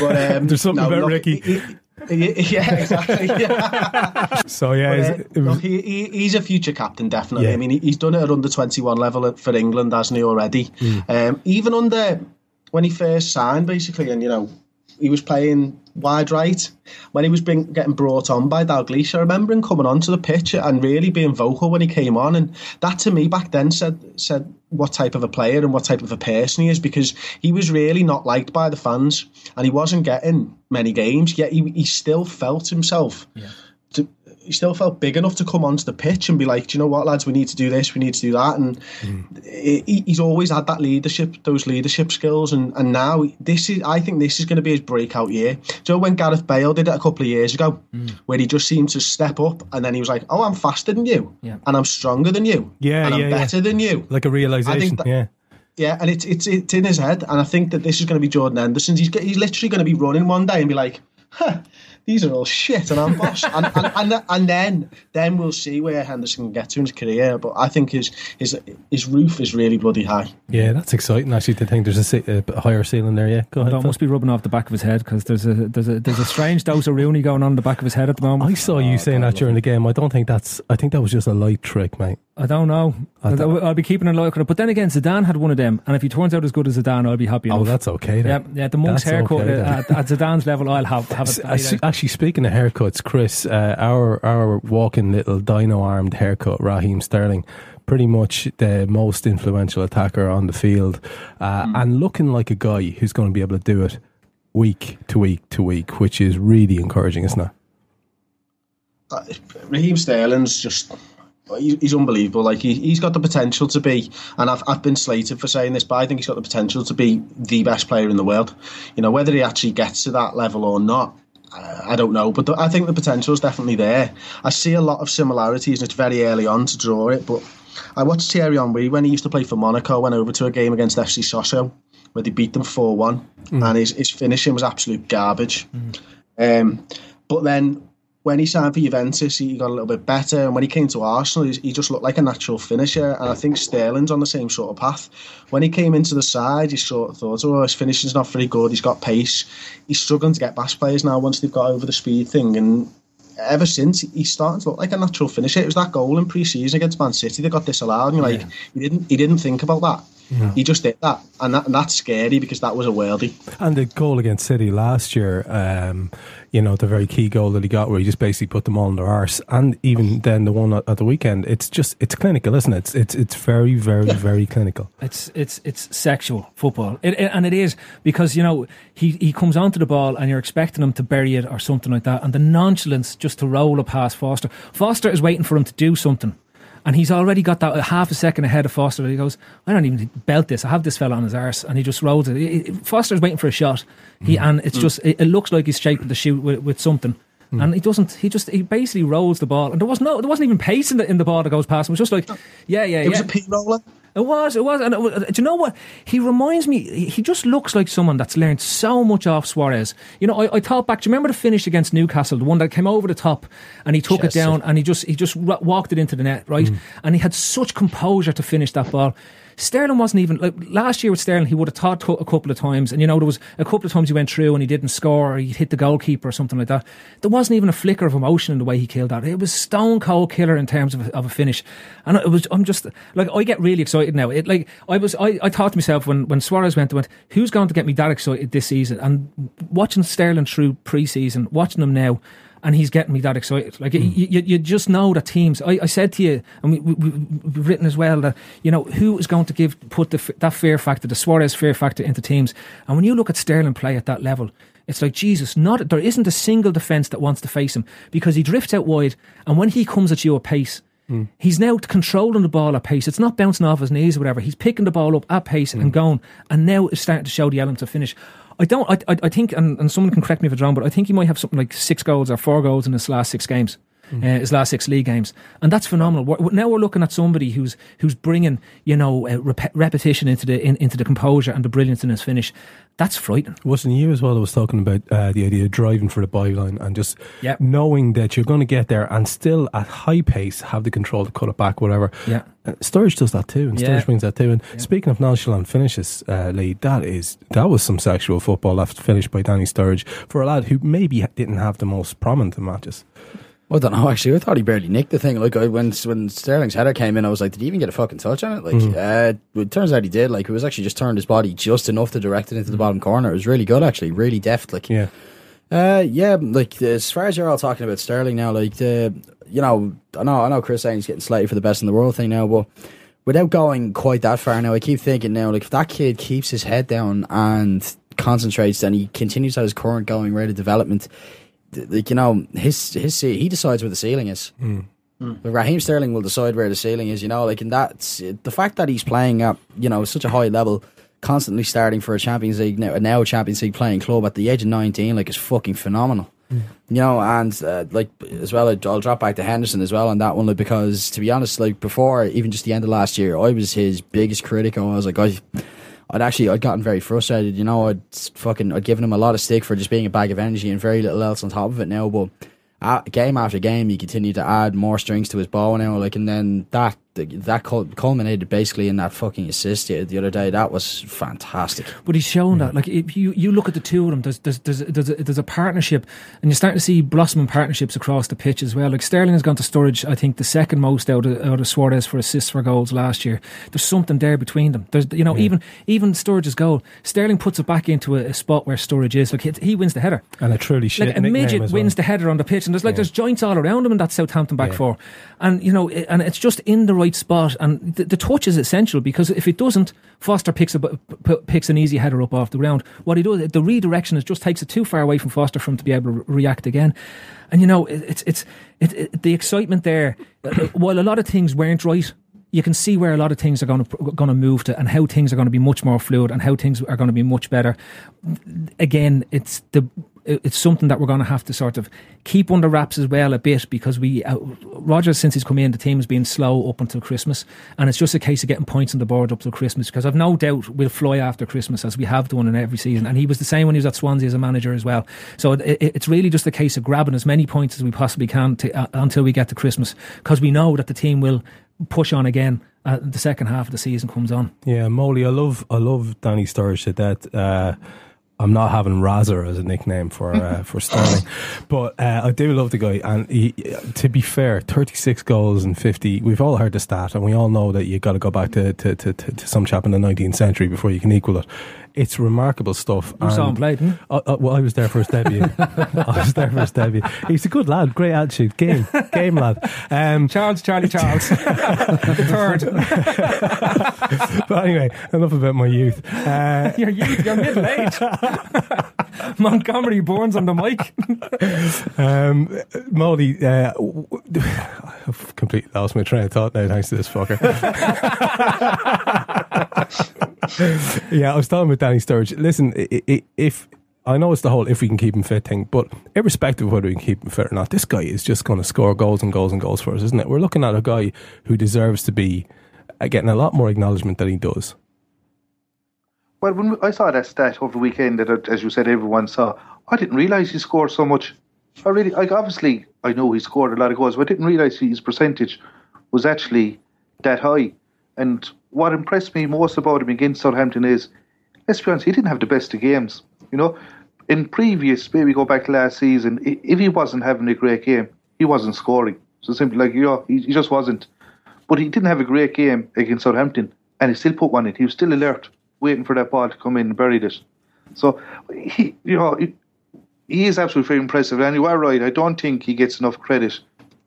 But um, There's something no, about look, Ricky. he- yeah, exactly. Yeah. *laughs* So yeah, But, uh, it- it was- look, he, he, he's a future captain, definitely. Yeah. I mean, he, he's done it at under 21 level for England, hasn't he, already? Mm. Um, even under, when he first signed, basically, and, you know, he was playing wide right. When he was being, getting brought on by Dalglish, I remember him coming onto the pitch and really being vocal when he came on. And that to me back then said said what type of a player and what type of a person he is because he was really not liked by the fans and he wasn't getting many games, yet he, he still felt himself to, he still felt big enough to come onto the pitch and be like, do you know what, lads, we need to do this, we need to do that, and he, he's always had that leadership, those leadership skills, and and now this is, I think this is going to be his breakout year. So when Gareth Bale did it a couple of years ago, mm. where he just seemed to step up, and then he was like, oh, I'm faster than you, Yeah. and I'm stronger than you, Yeah, and I'm yeah, yeah. better than you. like a realization. that- yeah, Yeah, and it's it's it's in his head, and I think that this is going to be Jordan Henderson's. He's he's literally going to be running one day and be like, huh, "These are all shit," and I'm boss. and, and and and then then we'll see where Henderson can get to in his career. But I think his his his roof is really bloody high. yeah, that's exciting. Actually, to think there's a, a higher ceiling there. Yeah, go ahead. That Phil. must be rubbing off the back of his head because there's a there's a there's a strange dose of Rooney going on in the back of his head at the moment. I saw you oh, saying that during the game. I don't think that's. I think that was just a light trick, mate. I don't know. I don't- I'll be keeping an eye on it. But then again, Zidane had one of them, and if he turns out as good as Zidane, I'll be happy enough. Oh, that's okay. yeah, Then. yeah. The monk's That's haircut okay, then. at, at Zidane's level, I'll have have it. actually, actually, speaking of haircuts, Chris, uh, our our walking little dino armed haircut, Raheem Sterling, pretty much the most influential attacker on the field, uh, and looking like a guy who's going to be able to do it week to week to week, which is really encouraging, isn't it? Uh, Raheem Sterling's just. He- He's unbelievable. Like he, he's got the potential to be, and I've I've been slated for saying this, but I think he's got the potential to be the best player in the world. You know whether he actually gets to that level or not, uh, I don't know. But the, I think the potential is definitely there. I see a lot of similarities, and it's very early on to draw it. But I watched Thierry Henry when he used to play for Monaco. Went over to a game against FC Sochaux where they beat them four one, and his his finishing was absolute garbage. Um, but then when he signed for Juventus, he got a little bit better. And when he came to Arsenal, he, he just looked like a natural finisher. And I think Sterling's on the same sort of path. When he came into the side, he sort of thought, oh, his finishing's not very good. He's got pace. He's struggling to get past players now once they've got over the speed thing. And ever since, he's starting to look like a natural finisher. It was that goal in pre-season against Man City that got disallowed. And you're like, he didn't, he didn't think about that. He just did that, and that and that's scary because that was a worldie. And the goal against City last year, um, you know, the very key goal that he got where he just basically put them all in their arse. And even then, the one at, at the weekend, it's just, it's clinical, isn't it? It's, it's, it's very, very, very clinical. It's it's it's sexual football, it, it- and it is because you know he he comes onto the ball and you're expecting him to bury it or something like that, and the nonchalance just to roll a past Forster. Forster is waiting for him to do something, and he's already got that half a second ahead of Forster. He goes, I don't even belt this. I have this fella on his arse, and he just rolls it. It- it- Forster's waiting for a shot. He hmm. and it's hmm. just it, it looks like he's shaping the shoot with, with something. Hmm. And he doesn't. He just he basically rolls the ball, and there was no, there wasn't even pace in the in the ball that goes past him. It was just like, yeah, yeah, It was yeah. a P roller. It was, it was. And it was, uh, do you know what? He reminds me, he just looks like someone that's learned so much off Suarez. You know, I, I thought back, do you remember the finish against Newcastle, the one that came over the top and he took Yes, it down and he just, he just walked it into the net, right? Mm. And he had such composure to finish that ball. Sterling wasn't even like last year with Sterling. He would have taught a couple of times, and you know there was a couple of times he went through and he didn't score, or he hit the goalkeeper or something like that. There wasn't even a flicker of emotion in the way he killed that. It was stone cold killer in terms of, a- of a finish, and it was. I'm just like I get really excited now. It like I was. I, I thought to myself when when Suarez went, I went, who's going to get me that excited this season? And watching Sterling through pre-season, watching him now and he's getting me that excited. Like hmm. you, you, you just know that teams. I, I said to you, and we, we, we've written as well that you know who is going to give put the, that fear factor, the Suarez fear factor into teams. And when you look at Sterling play at that level, it's like Jesus. Not there isn't a single defense that wants to face him because he drifts out wide, and when he comes at you at pace. Hmm. He's now controlling the ball at pace. It's not bouncing off his knees or whatever. He's picking the ball up at pace hmm. and going, and now it's starting to show the elements of finish. I don't. I, I, I think, and, and someone can correct me if it's wrong, but I think he might have something like six goals or four goals in his last six games, uh, his last six league games, and that's phenomenal. We're, now we're looking at somebody who's who's bringing you know uh, rep- repetition into the in, into the composure and the brilliance in his finish. That's frightening. Wasn't you as well? I was talking about uh, the idea of driving for the byline and just Yep. knowing that you're going to get there and still at high pace have the control to cut it back, whatever. Yeah. Uh, Sturridge does that too, and Yeah. Sturridge brings that too. And speaking of nonchalant finishes, uh, Lee, that is that was some sexual football left finished by Danny Sturridge for a lad who maybe didn't have the most prominent matches. I don't know. Actually, I thought he barely nicked the thing. Like I, when when Sterling's header came in, I was like, did he even get a fucking touch on it? Like, Mhm. uh, it turns out he did. Like, it was actually just turned his body just enough to direct it into the bottom corner. It was really good, actually, really deft. Like, yeah, uh, yeah. Like as far as you're all talking about Sterling now, like the, you know, I know, I know, Chris saying he's getting slated for the best in the world thing now, but without going quite that far now, I keep thinking now, like if that kid keeps his head down and concentrates and he continues at his current going rate of development, like you know, his his he decides where the ceiling is. Hmm. Hmm. But Raheem Sterling will decide where the ceiling is, you know, like, and that's the fact that he's playing at, you know, such a high level, constantly starting for a Champions League, now, now a Champions League playing club at the age of 19, like, is fucking phenomenal. Hmm. You know, and uh, like as well, I'll drop back to Henderson as well on that one, like, because to be honest, like before even just the end of last year, I was his biggest critic. I was like, I, I'd actually I'd gotten very frustrated. You know, I'd fucking I'd given him a lot of stick for just being a bag of energy and very little else on top of it now. But uh, game after game, he continued to add more strings to his bow now. Like, and then that that culminated basically in that fucking assist the the other day. That was fantastic. But he's shown that, like, if you, you look at the two of them, there's there's there's there's a, there's a partnership, and you're starting to see blossoming partnerships across the pitch as well. Like Sterling has gone to Sturridge, I think, the second most out of, out of Suarez for assists for goals last year. There's something there between them. There's you know even even Sturridge's goal, Sterling puts it back into a, a spot where Sturridge is. Like he, he wins the header. and a truly shit Like a midget as wins well. the header on the pitch, and there's like Yeah. there's joints all around him in that Southampton back Yeah. four, and you know, and it's just in the right spot, and the, the touch is essential because if it doesn't, Forster picks picks an easy header up off the ground. What he does, the redirection is just takes it too far away from Forster for him to be able to re- react again, and you know, it, it's it's it, it, the excitement there. uh, *coughs* While a lot of things weren't right. You can see where a lot of things are going to going to move to, and how things are going to be much more fluid, and how things are going to be much better again, it's the it's something that we're going to have to sort of keep under wraps as well a bit because we uh, Rodgers since he's come in the team's been slow up until Christmas. And it's just a case of getting points on the board up till Christmas because I've no doubt we'll fly after Christmas as we have done in every season. And he was the same when he was at Swansea as a manager as well. So it, it, it's really just a case of grabbing as many points as we possibly can to, uh, until we get to Christmas because we know that the team will push on again uh, the second half of the season comes on. Yeah, Molly, I love I love Danny Sturridge to that. I'm not having Razor as a nickname for uh, *laughs* for Sterling, but uh, I do love the guy. And he, to be fair, 36 goals and 50. We've all heard the stat, and we all know that you got to go back to, to, to, to, to some chap in the 19th century before you can equal it. It's remarkable stuff. You saw him play, didn't I, I, well, I was there for his debut. *laughs* I was there for his debut. He's a good lad, great attitude, game, game lad. Um, Charles, Charlie Charles, *laughs* the third. *laughs* but anyway, enough about my youth. Uh, You're, youth, you're middle age. Montgomery Burns on the mic. um, Molly, uh, I've completely lost my train of thought now, thanks to this fucker. yeah, I was talking with Danny Sturridge. Listen, i- i- if I know it's the whole if we can keep him fit thing, but irrespective of whether we can keep him fit or not, this guy is just going to score goals and goals and goals for us, isn't it? We're looking at a guy who deserves to be uh, getting a lot more acknowledgement than he does. Well, when I saw that stat over the weekend, that uh, as you said, everyone saw, I didn't realise he scored so much. I really, like, obviously, I know he scored a lot of goals, but I didn't realise his percentage was actually that high. And what impressed me most about him against Southampton is, let's be honest, he didn't have the best of games. You know, in previous, maybe go back to last season, if he wasn't having a great game, he wasn't scoring. So simply, like, you know, he, he just wasn't. But he didn't have a great game against Southampton, and he still put one in. He was still alert, waiting for that ball to come in and buried it. So he, you know, he, he is absolutely very impressive. And you are right. I don't think he gets enough credit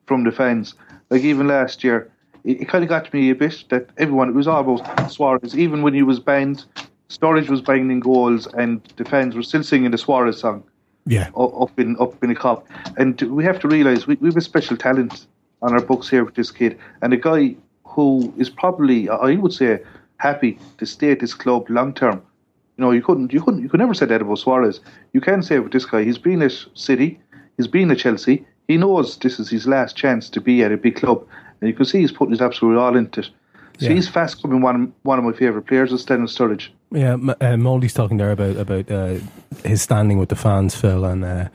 from the fans. Like even last year, it, kind of got to me a bit that everyone it was all about Suarez. Even when he was banned, Sturridge was banging goals, and the fans were still singing the Suarez song Yeah. up in up in the cup. And we have to realise we, we have a special talent on our books here with this kid, and a guy who is probably I would say happy to stay at this club long term. You know, you couldn't, you couldn't, you could never say that about Suarez. You can say with this guy, he's been at City, he's been at Chelsea. He knows this is his last chance to be at a big club, and you can see he's putting his absolute all into it. So Yeah. he's fast coming one of, one of my favourite players, is Stennis Sturridge. Yeah, uh, Molly's talking there about about uh, his standing with the fans, Phil, and uh,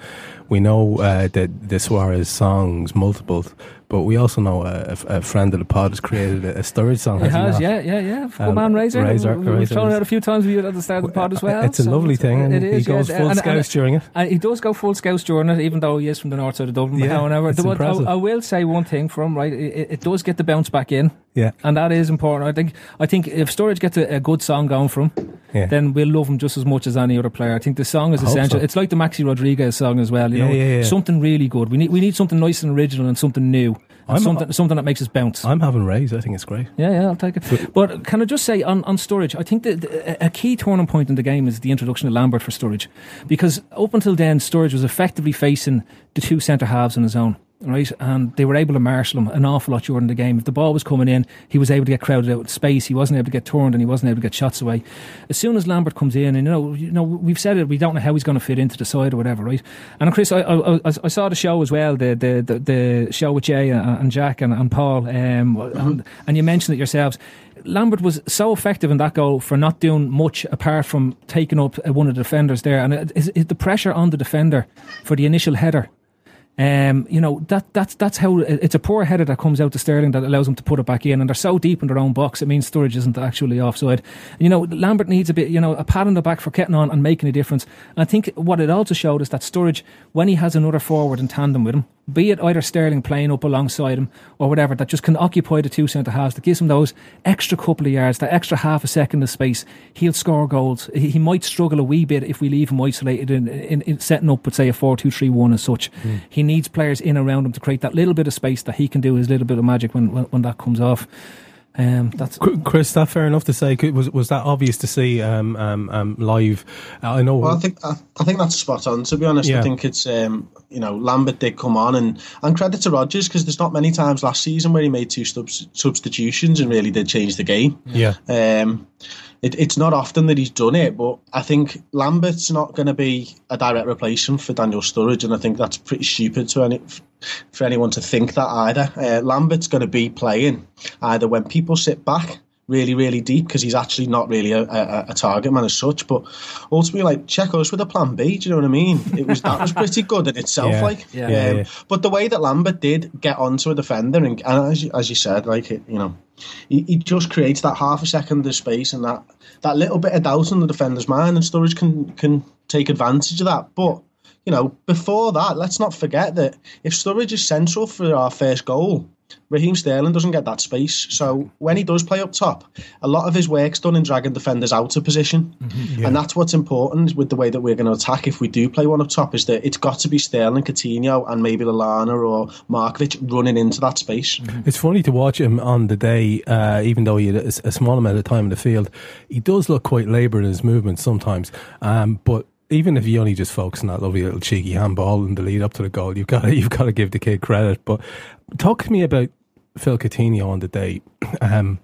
we know uh, that the Suarez songs multiple, but we also know a, a friend of the pod has created a, Sturridge song. He has he yeah, yeah, yeah. Good Um, man, Razor. Razor- We- We've Razor thrown it out a few times. We at the start of the pod as well. It's a lovely thing, and it he is, goes yeah. full And- Scouse and- during it. And he does go full Scouse during it, even though he is from the north side of Dublin. Yeah, However, it's the impressive. I, I will say one thing for him, right? It, it does get the bounce back in. Yeah. And that is important. I think I think if Sturridge gets a, a good song going for him, Yeah. then we'll love him just as much as any other player. I think the song is I essential. so. It's like the Maxi Rodriguez song as well. You Yeah, know, yeah, yeah. something really good. We need we need something nice and original and something new. I'm- something something that makes us bounce. I'm having Rays. I think it's great. Yeah, yeah, I'll take it. But can I just say on, on Sturridge, I think that a key turning point in the game is the introduction of Lambert for Sturridge. Because up until then, Sturridge was effectively facing the two centre halves on his own. Right, and they were able to marshal him an awful lot during the game. If the ball was coming in, he was able to get crowded out in space. He wasn't able to get turned, and he wasn't able to get shots away. As soon as Lambert comes in, and you know, you know, we've said it, we don't know how he's going to fit into the side or whatever, right? And Chris, I, I, I, saw the show as well, the the, the, the show with Jay and, Jack and, and Paul, um, and, and you mentioned it yourselves. Lambert was so effective in that goal for not doing much apart from taking up uh, one of the defenders there, and it, the pressure on the defender for the initial header. Um, you know that that's that's how it's a poor header that comes out to Sterling that allows him to put it back in, and they're so deep in their own box. It means Sturridge isn't actually offside. You know Lambert needs a bit, you know, a pat on the back for getting on and making a difference. And I think what it also showed is that Sturridge, when he has another forward in tandem with him, be it either Sterling playing up alongside him or whatever, that just can occupy the two centre halves, that gives him those extra couple of yards, that extra half a second of space. He'll score goals. He, might struggle a wee bit if we leave him isolated in, in, in setting up, with say, a 4 2 3 1 as such. Mm. He needs players in around him to create that little bit of space that he can do his little bit of magic when, when, when that comes off. Um, that's Chris, that fair enough to say? Was was that obvious to see um, um, um, live? I know. Well, I think I, I think that's spot on. To be honest, Yeah. I think it's um, you know Lambert did come on and and credit to Rodgers because there's not many times last season where he made two subs- substitutions and really did change the game. yeah. It, it's not often that he's done it, but I think Lambert's not going to be a direct replacement for Daniel Sturridge, and I think that's pretty stupid to any, for anyone to think that either. Uh, Lambert's going to be playing either when people sit back really, really deep because he's actually not really a, a, a target man as such, but ultimately, like check us with a plan B. Do you know what I mean? It was that was pretty good in itself, Yeah. like. Yeah. Um, Yeah. But the way that Lambert did get onto a defender, and, and as, you, as you said, like it, you know, he, he just creates that half a second of space and that, that little bit of doubt in the defender's mind, and Sturridge can can take advantage of that. But you know, before that, let's not forget that if Sturridge is central for our first goal, Raheem Sterling doesn't get that space. So when he does play up top, a lot of his work's done in dragging defenders out of position. Mm-hmm. And that's what's important with the way that we're going to attack if we do play one up top is that it's got to be Sterling, Coutinho and maybe Lallana or Markovic running into that space. It's funny to watch him on the day, uh, even though he had a, a small amount of time in the field. He does look quite laboured in his movements sometimes, um, but. Even if you only just focus on that lovely little cheeky handball in the lead up to the goal, you've got to, *laughs* you've got to give the kid credit. But talk to me about Phil Coutinho on the day. *clears throat* Um,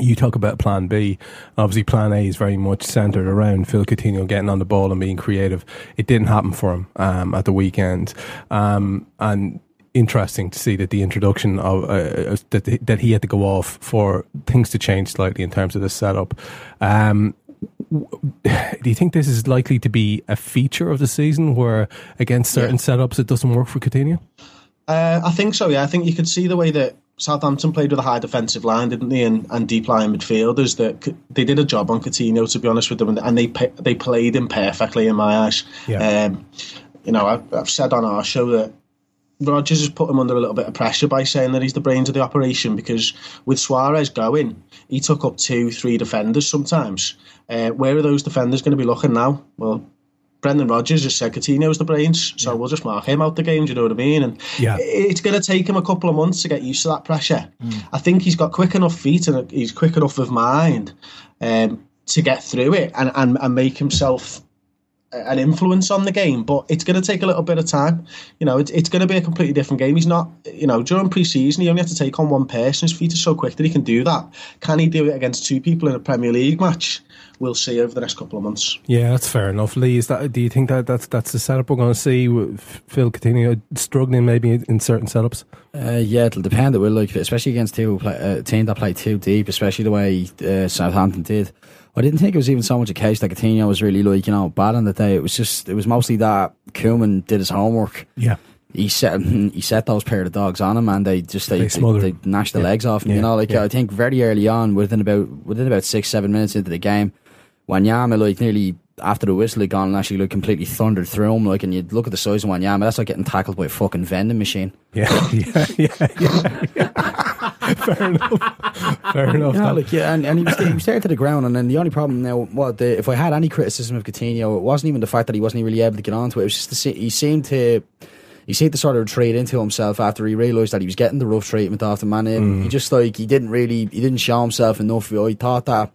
you talk about plan B. Obviously, plan A is very much centered around Phil Coutinho getting on the ball and being creative. It didn't happen for him um, at the weekend. Um, and interesting to see that the introduction of uh, that, that he had to go off for things to change slightly in terms of the setup. Um, *sighs* do you think this is likely to be a feature of the season where against certain setups it doesn't work for Coutinho? Uh, I think so. Yeah, I think you could see the way that Southampton played with a high defensive line, didn't they, and, and deep line midfielders. That they did a job on Coutinho, to be honest with them, and, and they they played him perfectly in my eyes. Yeah. Um, you know, I've, I've said on our show that Rodgers has put him under a little bit of pressure by saying that he's the brains of the operation because with Suarez going, he took up two, three defenders sometimes. Uh, where are those defenders going to be looking now? Well, Brendan Rodgers just said Coutinho's the brains, so we'll just mark him out the game. Do you know what I mean? And Yeah. it's going to take him a couple of months to get used to that pressure. I think he's got quick enough feet and he's quick enough of mind um, to get through it and, and, and make himself an influence on the game, but it's going to take a little bit of time. You know, it's, it's going to be a completely different game. He's not, you know, during pre-season, he only have to take on one person. His feet are so quick that he can do that. Can he do it against two people in a Premier League match? We'll see over the next couple of months. Yeah, that's fair enough. Lee, is that? Do you think that that's that's the setup we're going to see? With Phil Coutinho struggling maybe in, in certain setups. Uh, yeah, it'll depend. It will, like, especially against two play, uh, team that play too deep, especially the way uh, Southampton did. I didn't think it was even so much a case that Coutinho was really like you know bad on the day. It was just it was mostly that Koeman did his homework. Yeah. He set *laughs* he set those pair of dogs on him, and they just they They they, they, gnashed the Yeah. legs off him. Yeah, You know, like yeah. I think very early on, within about within about six seven minutes into the game, Wanyama like nearly after the whistle had gone and actually like completely thundered through him. Like, and you'd look at the size of Wanyama, that's like getting tackled by a fucking vending machine. Yeah, *laughs* yeah, yeah, yeah. yeah. *laughs* fair enough. Fair enough. Like, yeah, and, and he was he was there to the ground, and then the only problem now, what the, if I had any criticism of Coutinho, it wasn't even the fact that he wasn't really able to get onto it. It was just the, he seemed to he seemed to sort of retreat into himself after he realised that he was getting the rough treatment off the man. Mm. He just like he didn't really he didn't show himself enough. I thought that.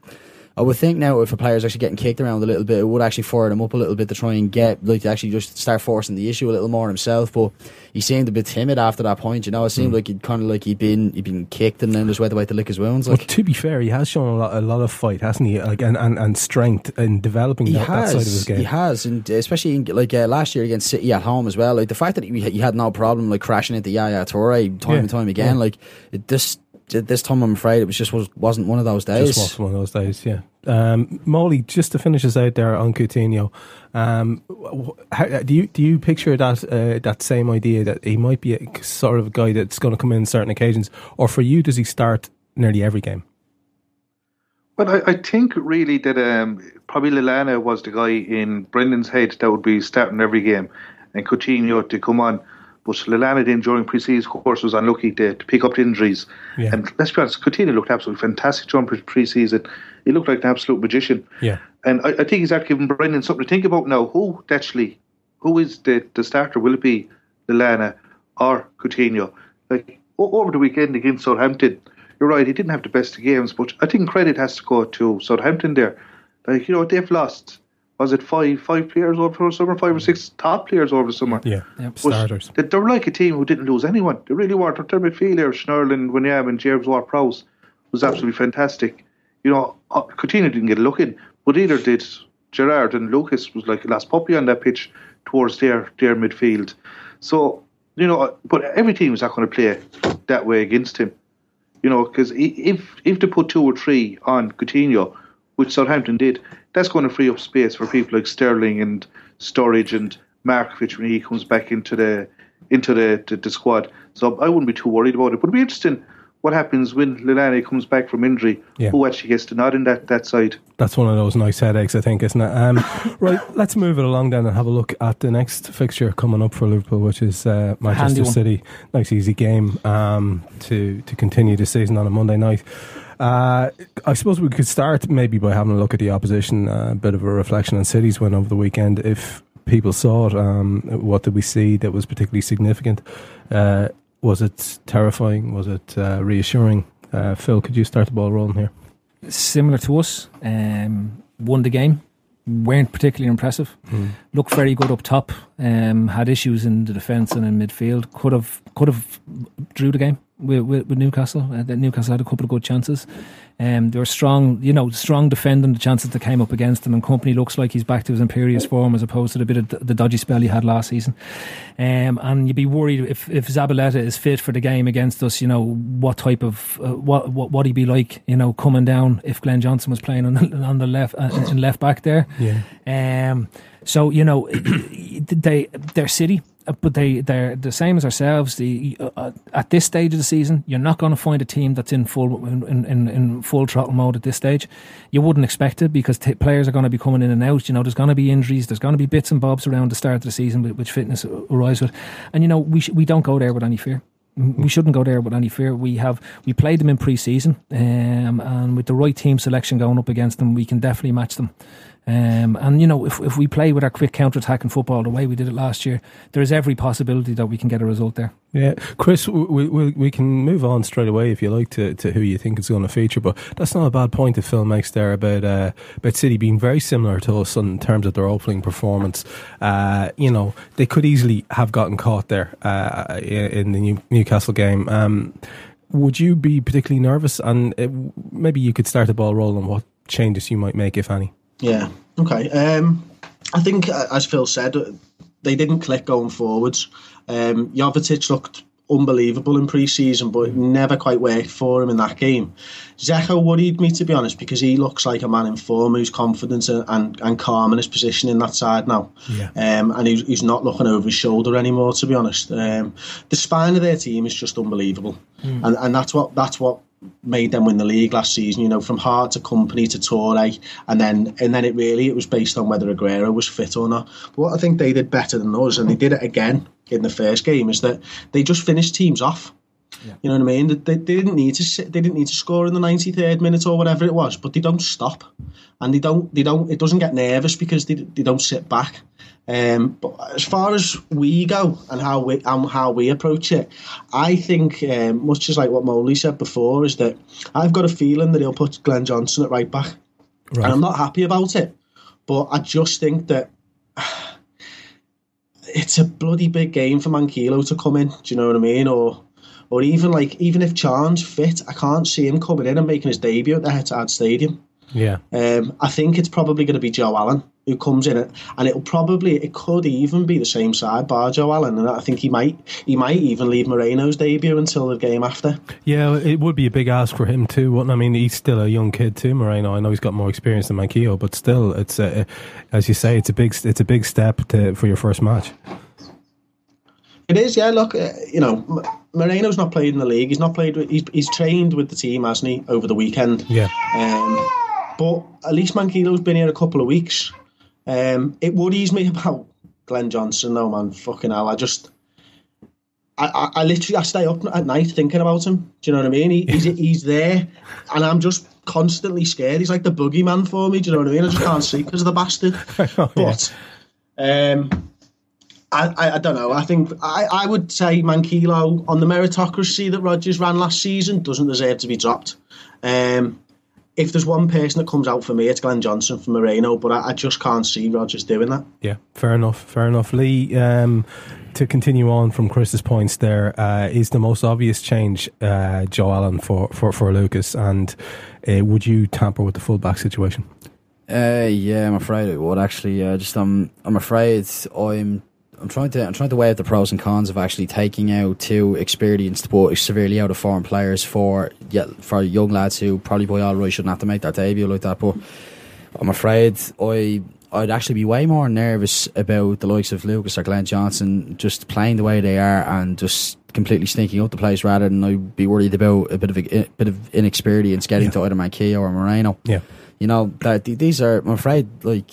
I would think now if a player's actually getting kicked around a little bit, it would actually fire him up a little bit to try and get like to actually just start forcing the issue a little more himself. But he seemed a bit timid after that point. You know, it Mm. seemed like he'd kind of like he'd been he'd been kicked and then just went away to lick his wounds. Well, to be fair, he has shown a lot, a lot of fight, hasn't he? Like and, and, and strength in developing that, that side of his game. he has, and especially in, like uh, last year against City at home as well. Like the fact that he, he had no problem like crashing into Yaya Toure time Yeah, and time again. yeah. Like it, this this time, I'm afraid it was just was, wasn't one of those days. Just wasn't one of those days, yeah. Um, Molly, just to finish us out there on Coutinho, um, how, do you do you picture that uh, that same idea that he might be a sort of a guy that's going to come in certain occasions, or for you, does he start nearly every game? Well, I, I think really that um, probably Lallana was the guy in Brendan's head that would be starting every game, and Coutinho to come on. But Lallana then during pre-season, of course, was unlucky to, to pick up the injuries. Yeah. And let's be honest, Coutinho looked absolutely fantastic during pre- pre-season. He looked like an absolute magician. Yeah, And I, I think he's actually given Brendan something to think about now. Who actually, who is the, the starter? Will it be Lallana or Coutinho? Like over the weekend against Southampton, you're right. He didn't have the best of games, but I think credit has to go to Southampton there. Like you know, they've lost. Was it five five players over the summer? Five or six top players over the summer. yeah, Yep. Starters. They, they were like a team who didn't lose anyone. They really were. Their midfield there, Schneiderlin, Wanyama, and James Ward-Prowse was absolutely fantastic. You know, uh, Coutinho didn't get a look in, but either did Gerrard and Lucas was like the last puppy on that pitch towards their their midfield. So you know, uh, but every team is not going to play that way against him. You know, because if if they put two or three on Coutinho, which Southampton did, that's going to free up space for people like Sterling and Sturridge and Markovic when he comes back into the into the, the, the squad. So I wouldn't be too worried about it. But it'd be interesting what happens when Lallana comes back from injury? Yeah. Who actually gets to nod in that, that side? That's one of those nice headaches, I think, isn't it? Um, *laughs* right, let's move it along then and have a look at the next fixture coming up for Liverpool, which is uh, Manchester City. Nice, easy game um, to to continue the season on a Monday night. Uh, I suppose we could start maybe by having a look at the opposition, uh, a bit of a reflection on City's win over the weekend. If people saw it, um, what did we see that was particularly significant? Uh, was it terrifying? Was it uh, reassuring? Uh, Phil, could you start the ball rolling here? Similar to us, um, won the game. Weren't particularly impressive. Looked very good up top. Um, had issues in the defence and in midfield. Could have could have drew the game with, with, with Newcastle. Uh, that Newcastle had a couple of good chances. Um, they were strong, you know, strong defending the chances that came up against them. And Kompany looks like he's back to his imperious form as opposed to the bit of the, dodgy spell he had last season. Um, and you'd be worried if if Zabaleta is fit for the game against us. You know what type of uh, what what what he'd be like. You know coming down if Glenn Johnson was playing on the, on the left uh, in left back there. Yeah. Um, so you know *clears throat* they they're City, but they they're the same as ourselves. The uh, uh, at this stage of the season, you're not going to find a team that's in full in, in, in full throttle mode at this stage. You wouldn't expect it because t- players are going to be coming in and out. You know, there's going to be injuries. There's going to be bits and bobs around the start of the season, with- which fitness arise with. And you know, we sh- we don't go there with any fear. We shouldn't go there with any fear. We have we played them in pre-season, um, and with the right team selection going up against them, we can definitely match them. Um, and you know, if if we play with our quick counter-attacking football the way we did it last year, there is every possibility that we can get a result there. Yeah, Chris, we, we, we can move on straight away if you like to, to who you think is going to feature, but that's not a bad point that Phil makes there about uh, about City being very similar to us in terms of their opening performance. Uh, you know, they could easily have gotten caught there uh, in, in the New, Newcastle game. Um, would you be particularly nervous? And uh, maybe you could start the ball rolling. On what changes you might make, if any? Yeah. Okay. Um, I think, uh, as Phil said, uh, they didn't click going forwards. Um, Jovetic looked unbelievable in pre-season, but it never quite worked for him in that game. Dzeko worried me, to be honest, because he looks like a man in form who's confident and, and, and calm in his position in that side now. Yeah. Um, and he's, he's not looking over his shoulder anymore, to be honest. Um, the spine of their team is just unbelievable, Mm. and and that's what that's what made them win the league last season. You know, from Hart to Kompany to Toure, and then and then it really it was based on whether Aguero was fit or not. But what I think they did better than us, and they did it again in the first game, is that they just finished teams off. You know what I mean? They, they didn't need to sit, they didn't need to score in the ninety third minute or whatever it was, but they don't stop, and they don't they don't it doesn't get nervous because they they don't sit back. Um, but as far as we go and how we and how we approach it, I think um, much as like what Molly said before is that I've got a feeling that he'll put Glenn Johnson at right back, Right. and I'm not happy about it. But I just think that *sighs* it's a bloody big game for Manquillo to come in. Do you know what I mean? Or or even like even if Charn's fit, I can't see him coming in and making his debut at the Etihad Stadium. Yeah. Um, I think it's probably going to be Joe Allen who comes in, it, and it'll probably it could even be the same side bar Joe Allen, and I think he might he might even leave Moreno's debut until the game after. Yeah, it would be a big ask for him too. Wouldn't it? I mean, he's still a young kid too, Moreno. I know he's got more experience than Manquillo, but still, it's a, as you say, it's a big it's a big step to, for your first match. It is, yeah. Look, uh, you know, Moreno's not played in the league. He's not played. With, he's he's trained with the team, hasn't he, over the weekend? Yeah. Um, but at least Manquillo's been here a couple of weeks. Um, it worries me *laughs* about Glenn Johnson, though, man. Fucking hell, I just. I, I, I literally I stay up at night thinking about him. Do you know what I mean? He, he's he's there, and I'm just constantly scared. He's like the boogeyman for me. Do you know what I mean? I just can't see because of the bastard. *laughs* But um, I, I, I don't know. I think I, I would say Manquillo on the meritocracy that Rodgers ran last season doesn't deserve to be dropped. Um, if there's one person that comes out for me, it's Glenn Johnson from Moreno, but I, I just can't see Rodgers doing that. Yeah, fair enough. Fair enough. Lee, um, to continue on from Chris's points, there uh, is the most obvious change, uh, Joe Allen for for for Lucas, and uh, would you tamper with the fullback situation? Uh, yeah, I'm afraid it would actually. Uh, just um, I'm afraid I'm. I'm trying to I'm trying to weigh out the pros and cons of actually taking out two experienced but severely out of form players for yeah for young lads who probably by all right shouldn't have to make that debut like that. But I'm afraid I I'd actually be way more nervous about the likes of Lucas or Glenn Johnson just playing the way they are and just completely sneaking up the place rather than I'd be worried about a bit of a, bit of inexperience getting Yeah. to either Manquillo or Moreno. Yeah. You know that these are. I'm afraid like.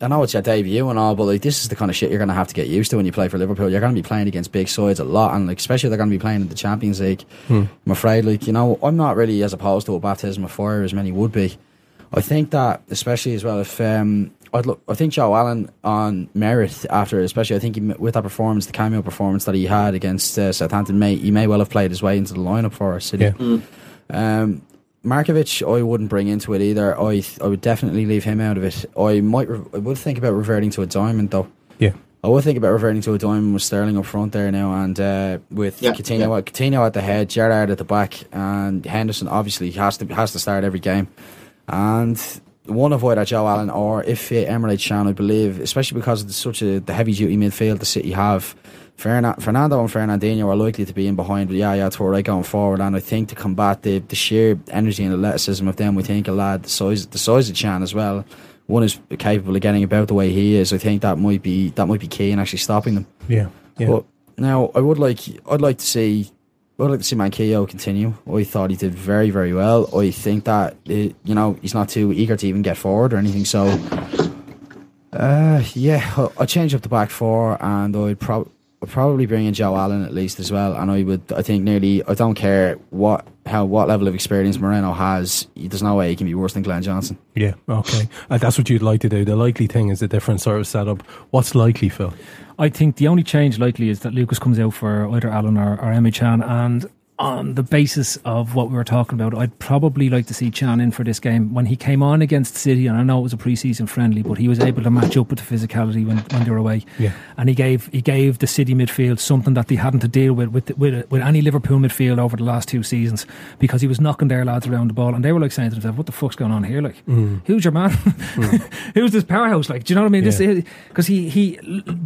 I know it's your debut and all, but like this is the kind of shit you're going to have to get used to when you play for Liverpool. You're going to be playing against big sides a lot, and like especially they're going to be playing in the Champions League. Hmm. I'm afraid, like you know, I'm not really as opposed to a baptism of fire as many would be. I think that, especially as well, if um, I'd look, I think Joe Allen on merit after, especially I think he, with that performance, the cameo performance that he had against uh, Southampton, may he may well have played his way into the lineup for us. City. Yeah. Um, Markovic, I wouldn't bring into it either. I I would definitely leave him out of it. I might, re- I would think about reverting to a diamond though. Yeah. I would think about reverting to a diamond with Sterling up front there now, and uh, with Yeah, Coutinho, yeah. at Coutinho at the head, Gerrard at the back, and Henderson obviously has to has to start every game. And one of either Joe Allen or if uh, Emre Can, I believe, especially because of the, such a the heavy duty midfield the City have. Fernan- Fernando and Fernandinho are likely to be in behind, but yeah, yeah, Toure going forward, and I think to combat the, the sheer energy and athleticism of them, we think a lad the size the size of Can as well, one is capable of getting about the way he is. I think that might be that might be key in actually stopping them. Yeah. Yeah. But now I would like I'd like to see I'd like to see Manquillo continue. I thought he did very very well. I think that uh you know he's not too eager to even get forward or anything. So uh, yeah, I- I'd change up the back four and I'd prob- I'd probably bring in Joe Allen at least as well. And I would I think nearly I don't care what how what level of experience Moreno has. There's no way he can be worse than Glenn Johnson. Yeah, okay. Uh, that's what you'd like to do. The likely thing is a different sort of setup. What's likely, Phil? I think the only change likely is that Lucas comes out for either Allen or, or Emre Can. And on the basis of what we were talking about, I'd probably like to see Can in for this game. When he came on against City, and I know it was a pre-season friendly, but he was able to match up with the physicality when, when they were away. Yeah. And he gave he gave the City midfield something that they hadn't to deal with with with, with any Liverpool midfield over the last two seasons because he was knocking their lads around the ball, and they were like saying to themselves, "What the fuck's going on here? Like, Mm. who's your man? *laughs* who's this powerhouse? Like, do you know what I mean? This Yeah. because he he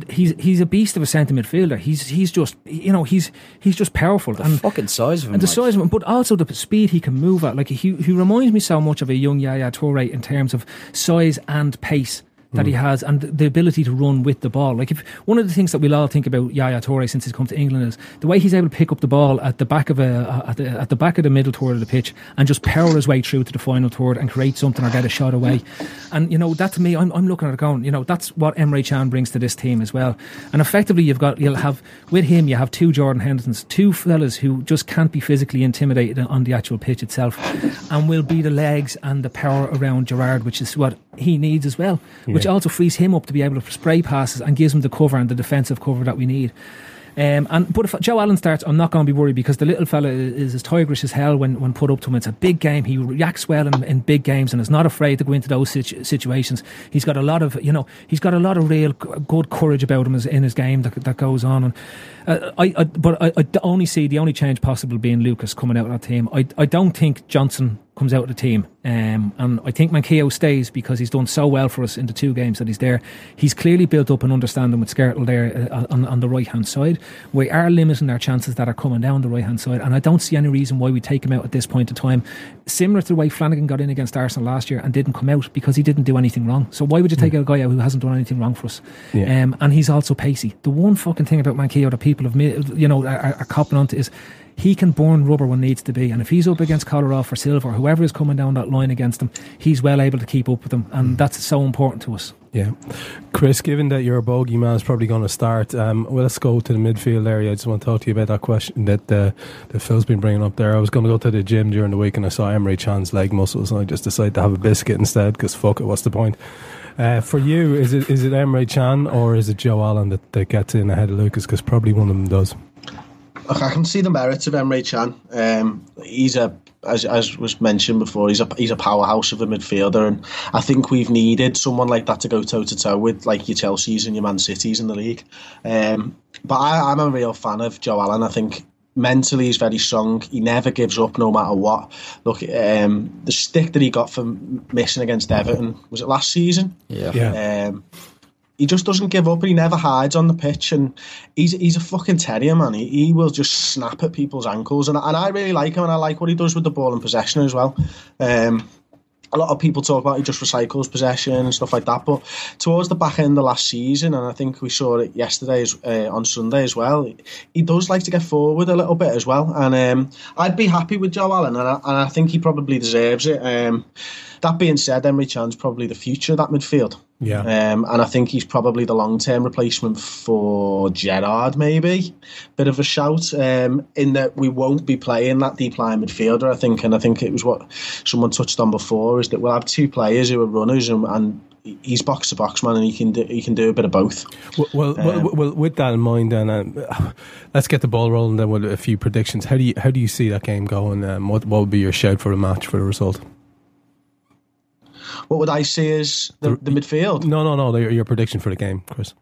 he's he's a beast of a centre midfielder. He's he's just you know he's he's just powerful The and fucking size of him. and the like. size of him, but also the speed he can move at. Like he he reminds me so much of a young Yaya Toure in terms of size and pace. That he hmm. has and the ability to run with the ball. Like if one of the things that we'll all think about Yaya Toure since he's come to England is the way he's able to pick up the ball at the back of a at the, at the back of the middle third of the pitch and just power his way through to the final third and create something or get a shot away. And you know that to me, I'm, I'm looking at it going, you know, that's what Emre Can brings to this team as well. And effectively, you've got you'll have with him, you have two Jordan Hendersons, two fellas who just can't be physically intimidated on the actual pitch itself, and will be the legs and the power around Gerrard, which is what he needs as well, which also frees him up to be able to spray passes and gives him the cover and the defensive cover that we need. Um, and but if Joe Allen starts, I'm not going to be worried because the little fella is as tigerish as hell when, when put up to him. It's a big game. He reacts well in, in big games and is not afraid to go into those situ- situations. He's got a lot of you know he's got a lot of real good courage about him in his game that, that goes on. And uh, I, I but I, I only see the only change possible being Lucas coming out of that team. I I don't think Johnson comes out of the team. Um, and I think Manquillo stays because he's done so well for us in the two games that he's there. He's clearly built up an understanding with Skrtel there uh, on, on the right hand side. We are limiting our chances that are coming down the right hand side, and I don't see any reason why we take him out at this point in time. Similar to the way Flanagan got in against Arsenal last year and didn't come out because he didn't do anything wrong. So why would you take a guy out who hasn't done anything wrong for us? Yeah. Um, and he's also pacey. The one fucking thing about Manquillo that people have, mi- you know, are, are copping onto is he can burn rubber when needs to be. And if he's up against Kolarov or Silva or whoever is coming down that line against him, he's well able to keep up with them. And that's so important to us. Yeah. Chris, given that your bogey man is probably going to start, um, well, let's go to the midfield area. I just want to talk to you about that question that, uh, that Phil's been bringing up there. I was going to go to the gym during the week and I saw Emre Can's leg muscles and I just decided to have a biscuit instead because fuck it, what's the point? Uh, for you, is it is it Emre Can or is it Joe Allen that, that gets in ahead of Lucas? Because probably one of them does. Look, I can see the merits of Emre Can. Um, he's a, as, as was mentioned before, he's a he's a powerhouse of a midfielder, and I think we've needed someone like that to go toe to toe with, like your Chelseas and your Man Cities in the league. Um, but I, I'm a real fan of Joe Allen. I think mentally he's very strong. He never gives up, no matter what. Look, um, the stick that he got for missing against Everton was it last season? Yeah. Yeah. Um, he just doesn't give up and he never hides on the pitch and he's he's a fucking terrier man he, he will just snap at people's ankles and, and I really like him and I like what he does with the ball in possession as well um, a lot of people talk about he just recycles possession and stuff like that. But towards the back end of last season, and I think we saw it yesterday as, uh, on Sunday as well, he does like to get forward a little bit as well. And um, I'd be happy with Joe Allen, and I, and I think he probably deserves it. Um, that being said, Emre Can's probably the future of that midfield. Yeah. Um, and I think he's probably the long term replacement for Gerrard, maybe. Bit of a shout um, in that we won't be playing that deep line midfielder, I think. And I think it was what someone touched on before is that we'll have two players who are runners and, and he's box to box man and he can do, he can do a bit of both. Well, well, well, Um, well, with that in mind, then uh, let's get the ball rolling. Then with a few predictions. How do you how do you see that game going? Um, what what would be your shout for the match for the result? What would I see as the, the midfield? No, no, no. Your, your prediction for the game, Chris.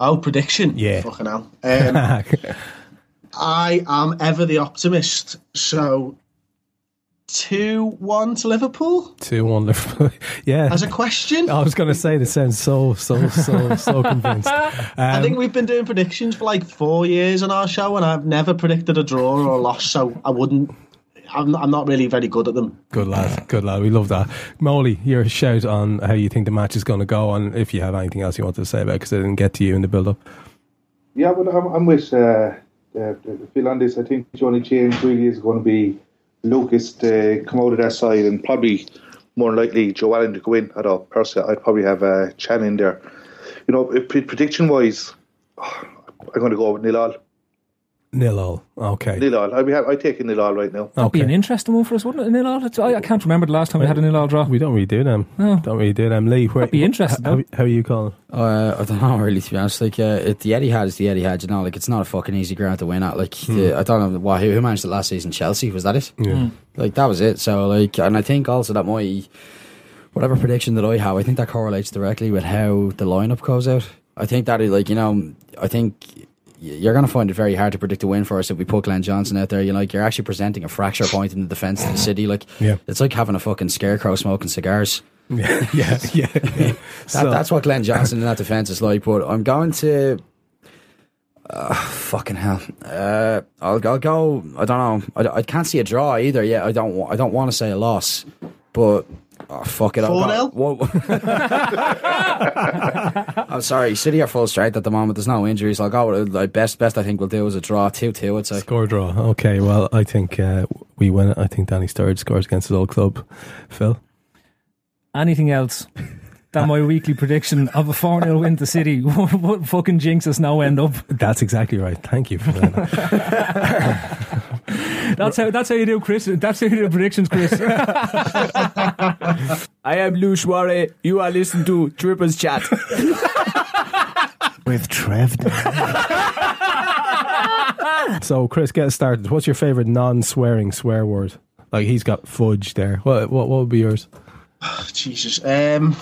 Oh, prediction. Yeah. Fucking hell. Um, *laughs* I am ever the optimist. So, 2 1 to Liverpool? Two one Liverpool. *laughs* yeah. As a question? I was going to say this sounds so so so so *laughs* convinced. I Um, think we've been doing predictions for like four years on our show, and I've never predicted a draw or a loss, so I wouldn't. I'm not, I'm not really very good at them. Good lad, good lad. We love that. Molly, your shout on how you think the match is going to go, and if you have anything else you want to say about, because I didn't get to you in the build up. Yeah, but I'm, I'm with uh, uh, Phil on this. I think the only change really is going to be Lucas to come out of that side and probably more likely Joe Allen to go in. I don't personally, I'd probably have uh, Can in there. You know, prediction wise, *sighs* I'm going to go with nil all. Nil all. Okay. Nil all. I'd, be, ha- I'd take a nil all right now. That'd be an interesting one for us, wouldn't it? A nil all. I, I can't remember the last time we had a nil all draw. We don't really do them. No. Don't really do them. Lee, where, That'd be interesting, How, how are you calling? Uh, I don't know really to be honest. Like uh, it, the Etihad is the Eddie Etihad. You know, like it's not a fucking easy ground to win at. Like the, I don't know why who, who managed it last season. Chelsea was that it? Yeah. Mm. Like that was it. So like, and I think also that my whatever prediction that I have, I think that correlates directly with how the lineup goes out. I think that like you know, I think y- you're going to find it very hard to predict a win for us if we put Glenn Johnson out there. You know, like you're actually presenting a fracture point in the defence of the city. Like Yeah. it's like having a fucking scarecrow smoking cigars. *laughs* Yeah, yeah, yeah. yeah. *laughs* That, So- that's what Glenn Johnson in that defence is like. But I'm going to. Uh, fucking hell. Uh, I'll, I'll go. I don't know. I, I can't see a draw either. Yeah, I don't. I don't want to say a loss, but oh, fuck it. I'll go- 4-0? *laughs* I'm sorry. City are full strength at the moment. There's no injuries. I'll go with like best. Best I think we'll do is a draw, two two. I'd say. Score draw. Okay, well, I think uh, we win it. I think Danny Sturridge scores against his old club. Phil? Anything else than my weekly prediction of a 4 0 win to City? *laughs* what, what fucking jinx us now end up? That's exactly right. Thank you for that. *laughs* That's how that's how you do, Chris. That's how you do predictions, Chris. *laughs* I am Lou Schware. You are listening to Trippers Chat. *laughs* With Trev. *laughs* so, Chris, get started. What's your favourite non swearing swear word? Like, he's got fudge there. What, what, what would be yours? *sighs* Jesus. Um,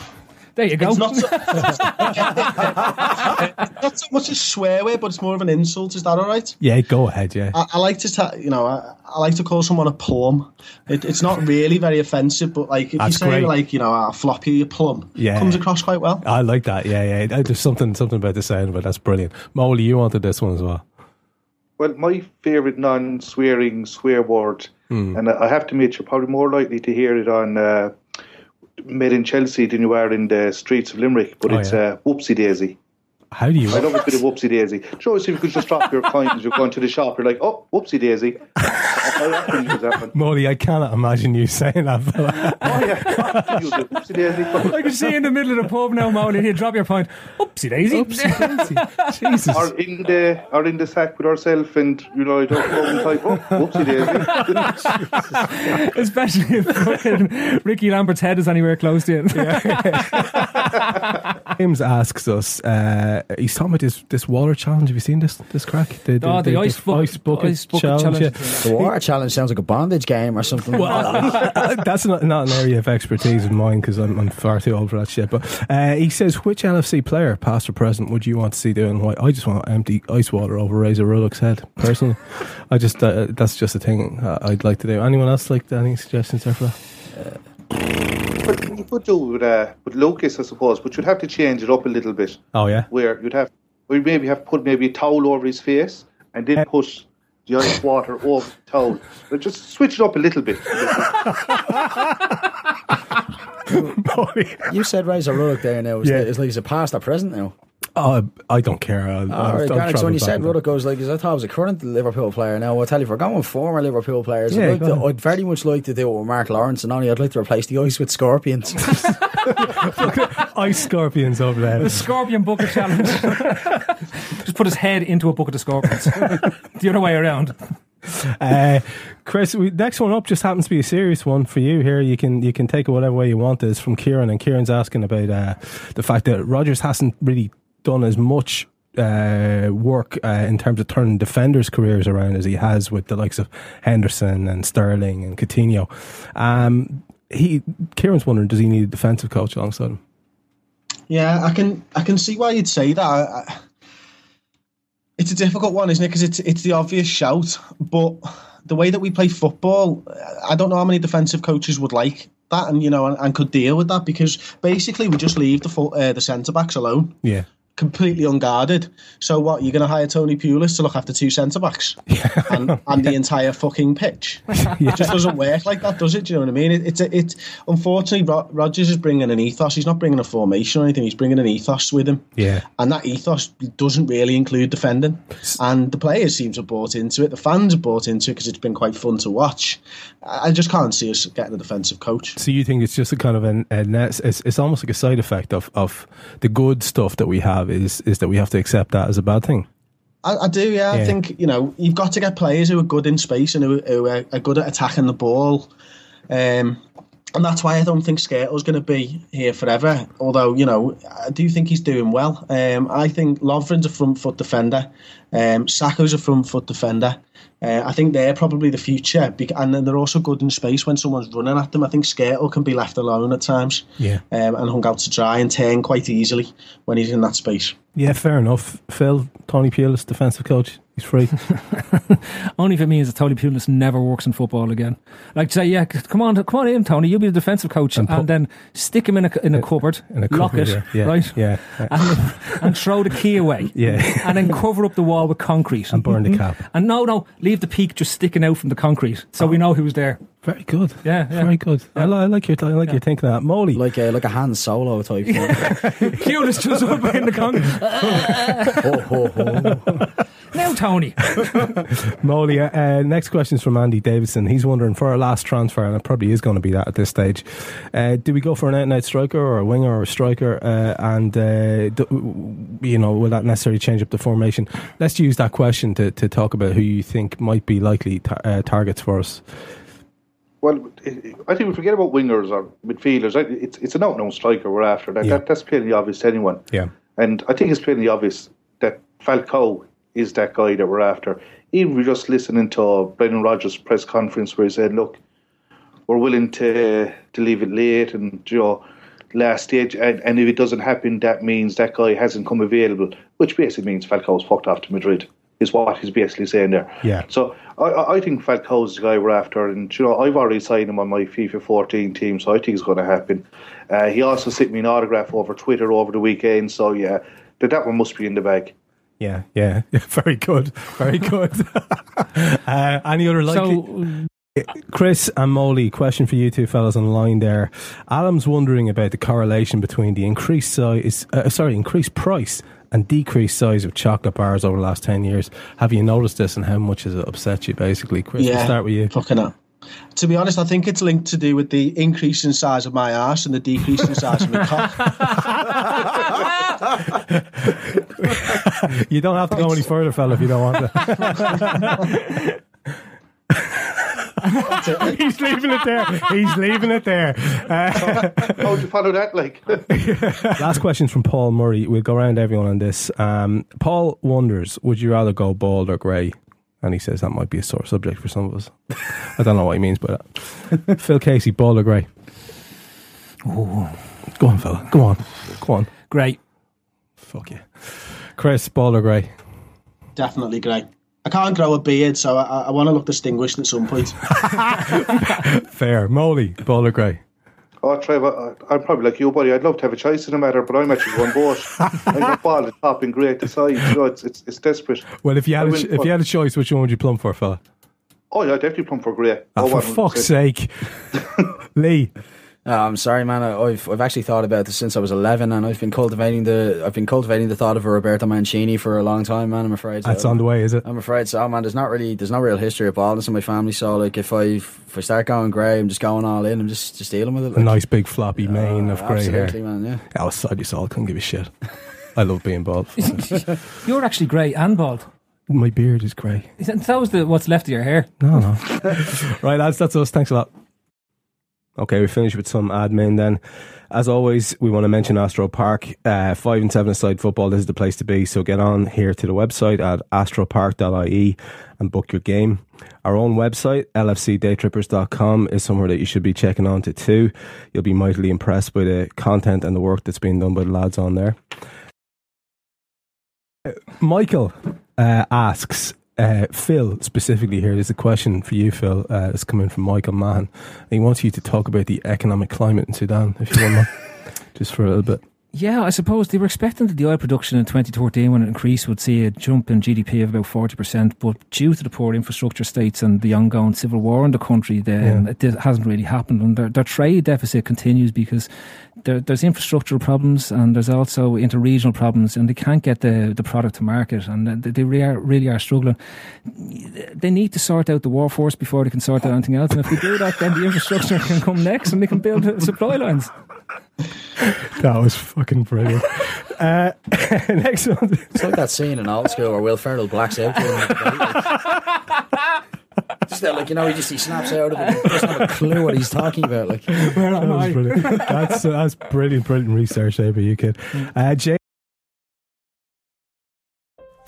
there you go. It's not, so, *laughs* not so much a swear word, but it's more of an insult. Is that all right? Yeah, go ahead, yeah. I, I like to, ta- you know, I, I like to call someone a plum. It, it's not really very offensive, but like if That's you say great. like, you know, a floppy, a plum, Yeah. comes across quite well. I like that. Yeah, yeah. There's something something about the sound, but that's brilliant. Molly, you wanted this one as well. Well, my favourite non-swearing swear word, Hmm. and I have to admit, you're probably more likely to hear it on uh, made in Chelsea than you are in the streets of Limerick. But Oh, it's yeah. uh, whoopsie daisy. How do you? I love a bit of whoopsie daisy. Sure, so if you could just drop your coin as you're going to the shop, you're like, oh, whoopsie daisy. How often use that? Molly, I cannot imagine you saying that. Oh, yeah. Whoopsie daisy. I can see you in the middle of the pub now, Molly, and you drop your point. Oopsie daisy. Jesus. Or in the or in the sack with ourselves, and you know, I don't know, and type, oh, whoopsie daisy. *laughs* Especially if fucking Rickie Lambert's head is anywhere close to it. James *laughs* *laughs* asks us. Uh, he's talking about this this water challenge. Have you seen this this crack? The, Oh, the ice bu- ice bucket, ice bucket challenge. challenge. yeah. The water challenge sounds like a bondage game or something. Well, *laughs* *laughs* that's not, not an area of expertise of mine because I'm, I'm far too old for that shit. But uh, he says, which LFC player, past or present, would you want to see doing what? I just want empty ice water over Razor Ruddock's head. Personally, *laughs* I just uh, that's just a thing uh, I'd like to do. Anyone else like any suggestions there for that? Could do with, uh, with Lucas, I suppose, but you'd have to change it up a little bit. Oh yeah, Where you'd have, we maybe have put maybe a towel over his face and then put the ice water over the towel. But just switch it up a little bit. *laughs* *laughs* You said Razor Ruddock there now. It's, Yeah. like, it's like it's a past or present now. Oh, I don't care. I'll, I'll, right, I'll so when you said and- Ruddock, I was like, 'cause I thought it was a current Liverpool player. Now, I'll tell you, if we're going former Liverpool players, Yeah, I'd, like to. I'd very much like to do it with Mark Lawrenson, and only I'd like to replace the ice with scorpions. *laughs* *laughs* ice scorpions over there. The scorpion bucket challenge. Just put his head into a bucket of scorpions. the other way around. *laughs* Uh, Chris, we, next one up just happens to be a serious one for you here. You can you can take it whatever way you want. It's from Kieran, and Kieran's asking about uh, the fact that Rodgers hasn't really done as much uh, work uh, in terms of turning defenders' careers around as he has with the likes of Henderson and Sterling and Coutinho. Um, he Kieran's wondering, does he need a defensive coach alongside him? Yeah, I can I can see why you'd say that. I, it's a difficult one, isn't it? Because it's it's the obvious shout, but the way that we play football, I don't know how many defensive coaches would like that, and you know, and, and could deal with that because basically we just leave the full, uh, the centre backs alone. Yeah. Completely unguarded. So what? You're going to hire Tony Pulis to look after two centre backs *laughs* and, and the entire fucking pitch? *laughs* It just doesn't work like that, does it? Do you know what I mean? It, it's a, it. Unfortunately, Ro- Rodgers is bringing an ethos. He's not bringing a formation or anything. He's bringing an ethos with him. Yeah. And that ethos doesn't really include defending. And the players seem to have bought into it. The fans have bought into it because it's been quite fun to watch. I I just can't see us getting a defensive coach. So you think it's just a kind of an, a net, it's, it's almost like a side effect of, of the good stuff that we have is is that we have to accept that as a bad thing. I, I do, yeah. Yeah. I think you know you've got to get players who are good in space and who, who are, are good at attacking the ball, um, and that's why I don't think Skrtel's going to be here forever. Although you know I do think he's doing well. Um, I think Lovren's a front foot defender, um, Sakho's a front foot defender. Uh, I think they're probably the future, and then they're also good in space when someone's running at them. I think Skrtel can be left alone at times Yeah. um, and hung out to dry and turn quite easily when he's in that space. Yeah, fair enough. Phil, Tony Pulis, defensive coach, he's free. *laughs* Only if it means that Tony Pulis never works in football again. Like to say, yeah, come on, come on in, Tony. You'll be the defensive coach, and, put- then stick him in a in a uh, cupboard, in a lock cupboard, it, yeah, yeah, right, yeah, yeah. and, and throw the key away, *laughs* Yeah. and then cover up the wall with concrete And burn the mm-hmm. cap. And no, no, leave the peak just sticking out from the concrete, so we oh. know who's there. Very good. Yeah, yeah. Very good. I, li- I like your I like your thinking of that. Molly. like a, like a Han Solo type thing. *laughs* Pulis just up in the concrete. ho, ho, ho. Now, Tony. *laughs* Molly, uh, uh, next question is from Andy Davidson. He's wondering for our last transfer, and it probably is going to be that at this stage. Uh, do we go for an out and out striker or a winger or a striker? Uh, and, uh, do, you know, will that necessarily change up the formation? Let's use that question to, to talk about who you think might be likely ta- uh, targets for us. Well, I I think we forget about wingers or midfielders. It's it's an out and out striker we're after. That, Yeah. that that's plainly obvious to anyone. Yeah. And I think it's plainly obvious that Falcao is that guy that we're after. Even we're just listening to Brendan Rodgers' press conference where he said, "Look, we're willing to to leave it late and you know last stage, and, and if it doesn't happen, that means that guy hasn't come available, which basically means Falcao's fucked off to Madrid." Is what he's basically saying there. Yeah. So I- I, I think Falcao's the guy we're after, and you know I've already signed him on my FIFA 14 team, so I think it's going to happen. Uh, he also sent me an autograph over Twitter over the weekend, so yeah, that that one must be in the bag. Yeah, yeah, yeah. *laughs* Very good, very good. *laughs* uh, any other likely? So, Chris and Molly, question for you two fellas on the line there. Adam's wondering about the correlation between the increased size, uh, sorry, increased price and decreased size of chocolate bars over the last 10 years. Have you noticed this and how much has it upset you, basically? Chris, we'll start with you. Fucking hell. To be honest, I think it's linked to do with the increase in size of my arse and the decrease in size of my cock. *laughs* You don't have to go any further, fella, if you don't want to. *laughs* He's leaving it there. He's leaving it there. Uh, How'd you follow that? Like, *laughs* Last question's from Paul Murray. We'll go around everyone on this. Um, Paul wonders, would you rather go bald or grey? And he says that might be a sore subject for some of us. I don't know what he means by that. Phil Casey, bald or grey? Go on, fella. Go on. Go on. great. Fuck you. Chris, bald or grey? Definitely grey. I can't grow a beard, so I, I want to look distinguished at some point. *laughs* Fair. Molly, bald or grey? oh, Trevor, I- I'm probably like you, buddy. I'd love to have a choice in the matter, but I'm actually going both. I got ball at top and great at the side. You know, it's, it's, it's desperate. Well, if you had I a, ch- if for- you had a choice, which one would you plumb for, fella? Oh, yeah, definitely plumb for grey. Ah, oh, for fuck's sake. *laughs* Lee. Oh, I'm sorry, man. I- I've I've actually thought about this since I was 11, and I've been cultivating the I've been cultivating the thought of a Roberto Mancini for a long time, man. I'm afraid. That's on the way, is it? I'm afraid so, man. There's not really there's no real history of baldness in my family, so like if I if I start going grey, I'm just going all in. I'm just just dealing with it. A nice big floppy mane of grey hair. absolutely, man, yeah. Outside you saw, I couldn't give a shit. I love being bald. *laughs* You're actually grey and bald. My beard is grey. Is that, that was the what's left of your hair. No, no. *laughs* right, lads, that's us. Thanks a lot. Okay, we finish with some admin then. As always, we want to mention Astro Park. Uh, five and seven aside football, this is the place to be. So get on here to the website at astropark.ie and book your game. Our own website, lfcdaytrippers.com, is somewhere that you should be checking on to too. You'll be mightily impressed by the content and the work that's being done by the lads on there. Michael uh, asks, uh, Phil specifically here, there's a question for you, Phil. Uh, it's coming from Michael Mann. He wants you to talk about the economic climate in Sudan, if you want, *laughs* just for a little bit. Yeah, I suppose they were expecting that the oil production in 2013, when it increased, would see a jump in GDP of about 40%. But due to the poor infrastructure states and the ongoing civil war in the country, then Yeah. it hasn't really happened. And their, their trade deficit continues because there, there's infrastructural problems and there's also interregional problems, and they can't get the, the product to market. And they, they really are, really are struggling. They need to sort out the workforce before they can sort out anything else. And if they do that, then the infrastructure *laughs* can come next and they can build supply lines. That was fucking brilliant. Uh, *laughs* next one. It's like that scene in old school where Will Ferrell blacks out. during the like. Just that, like you know, he just he snaps out of it. He doesn't have a clue what he's talking about. Like, That was brilliant. *laughs* That's, that's brilliant, brilliant research there by you, kid. Uh, Jay.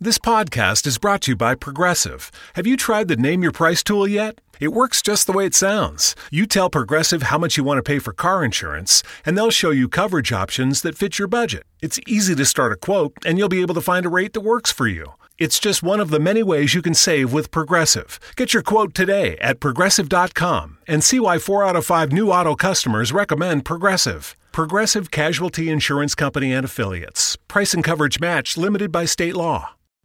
This podcast is brought to you by Progressive. Have you tried the Name Your Price tool yet? It works just the way it sounds. You tell Progressive how much you want to pay for car insurance, and they'll show you coverage options that fit your budget. It's easy to start a quote, and you'll be able to find a rate that works for you. It's just one of the many ways you can save with Progressive. Get your quote today at progressive.com and see why four out of five new auto customers recommend Progressive. Progressive Casualty Insurance Company and Affiliates. Price and coverage match limited by state law.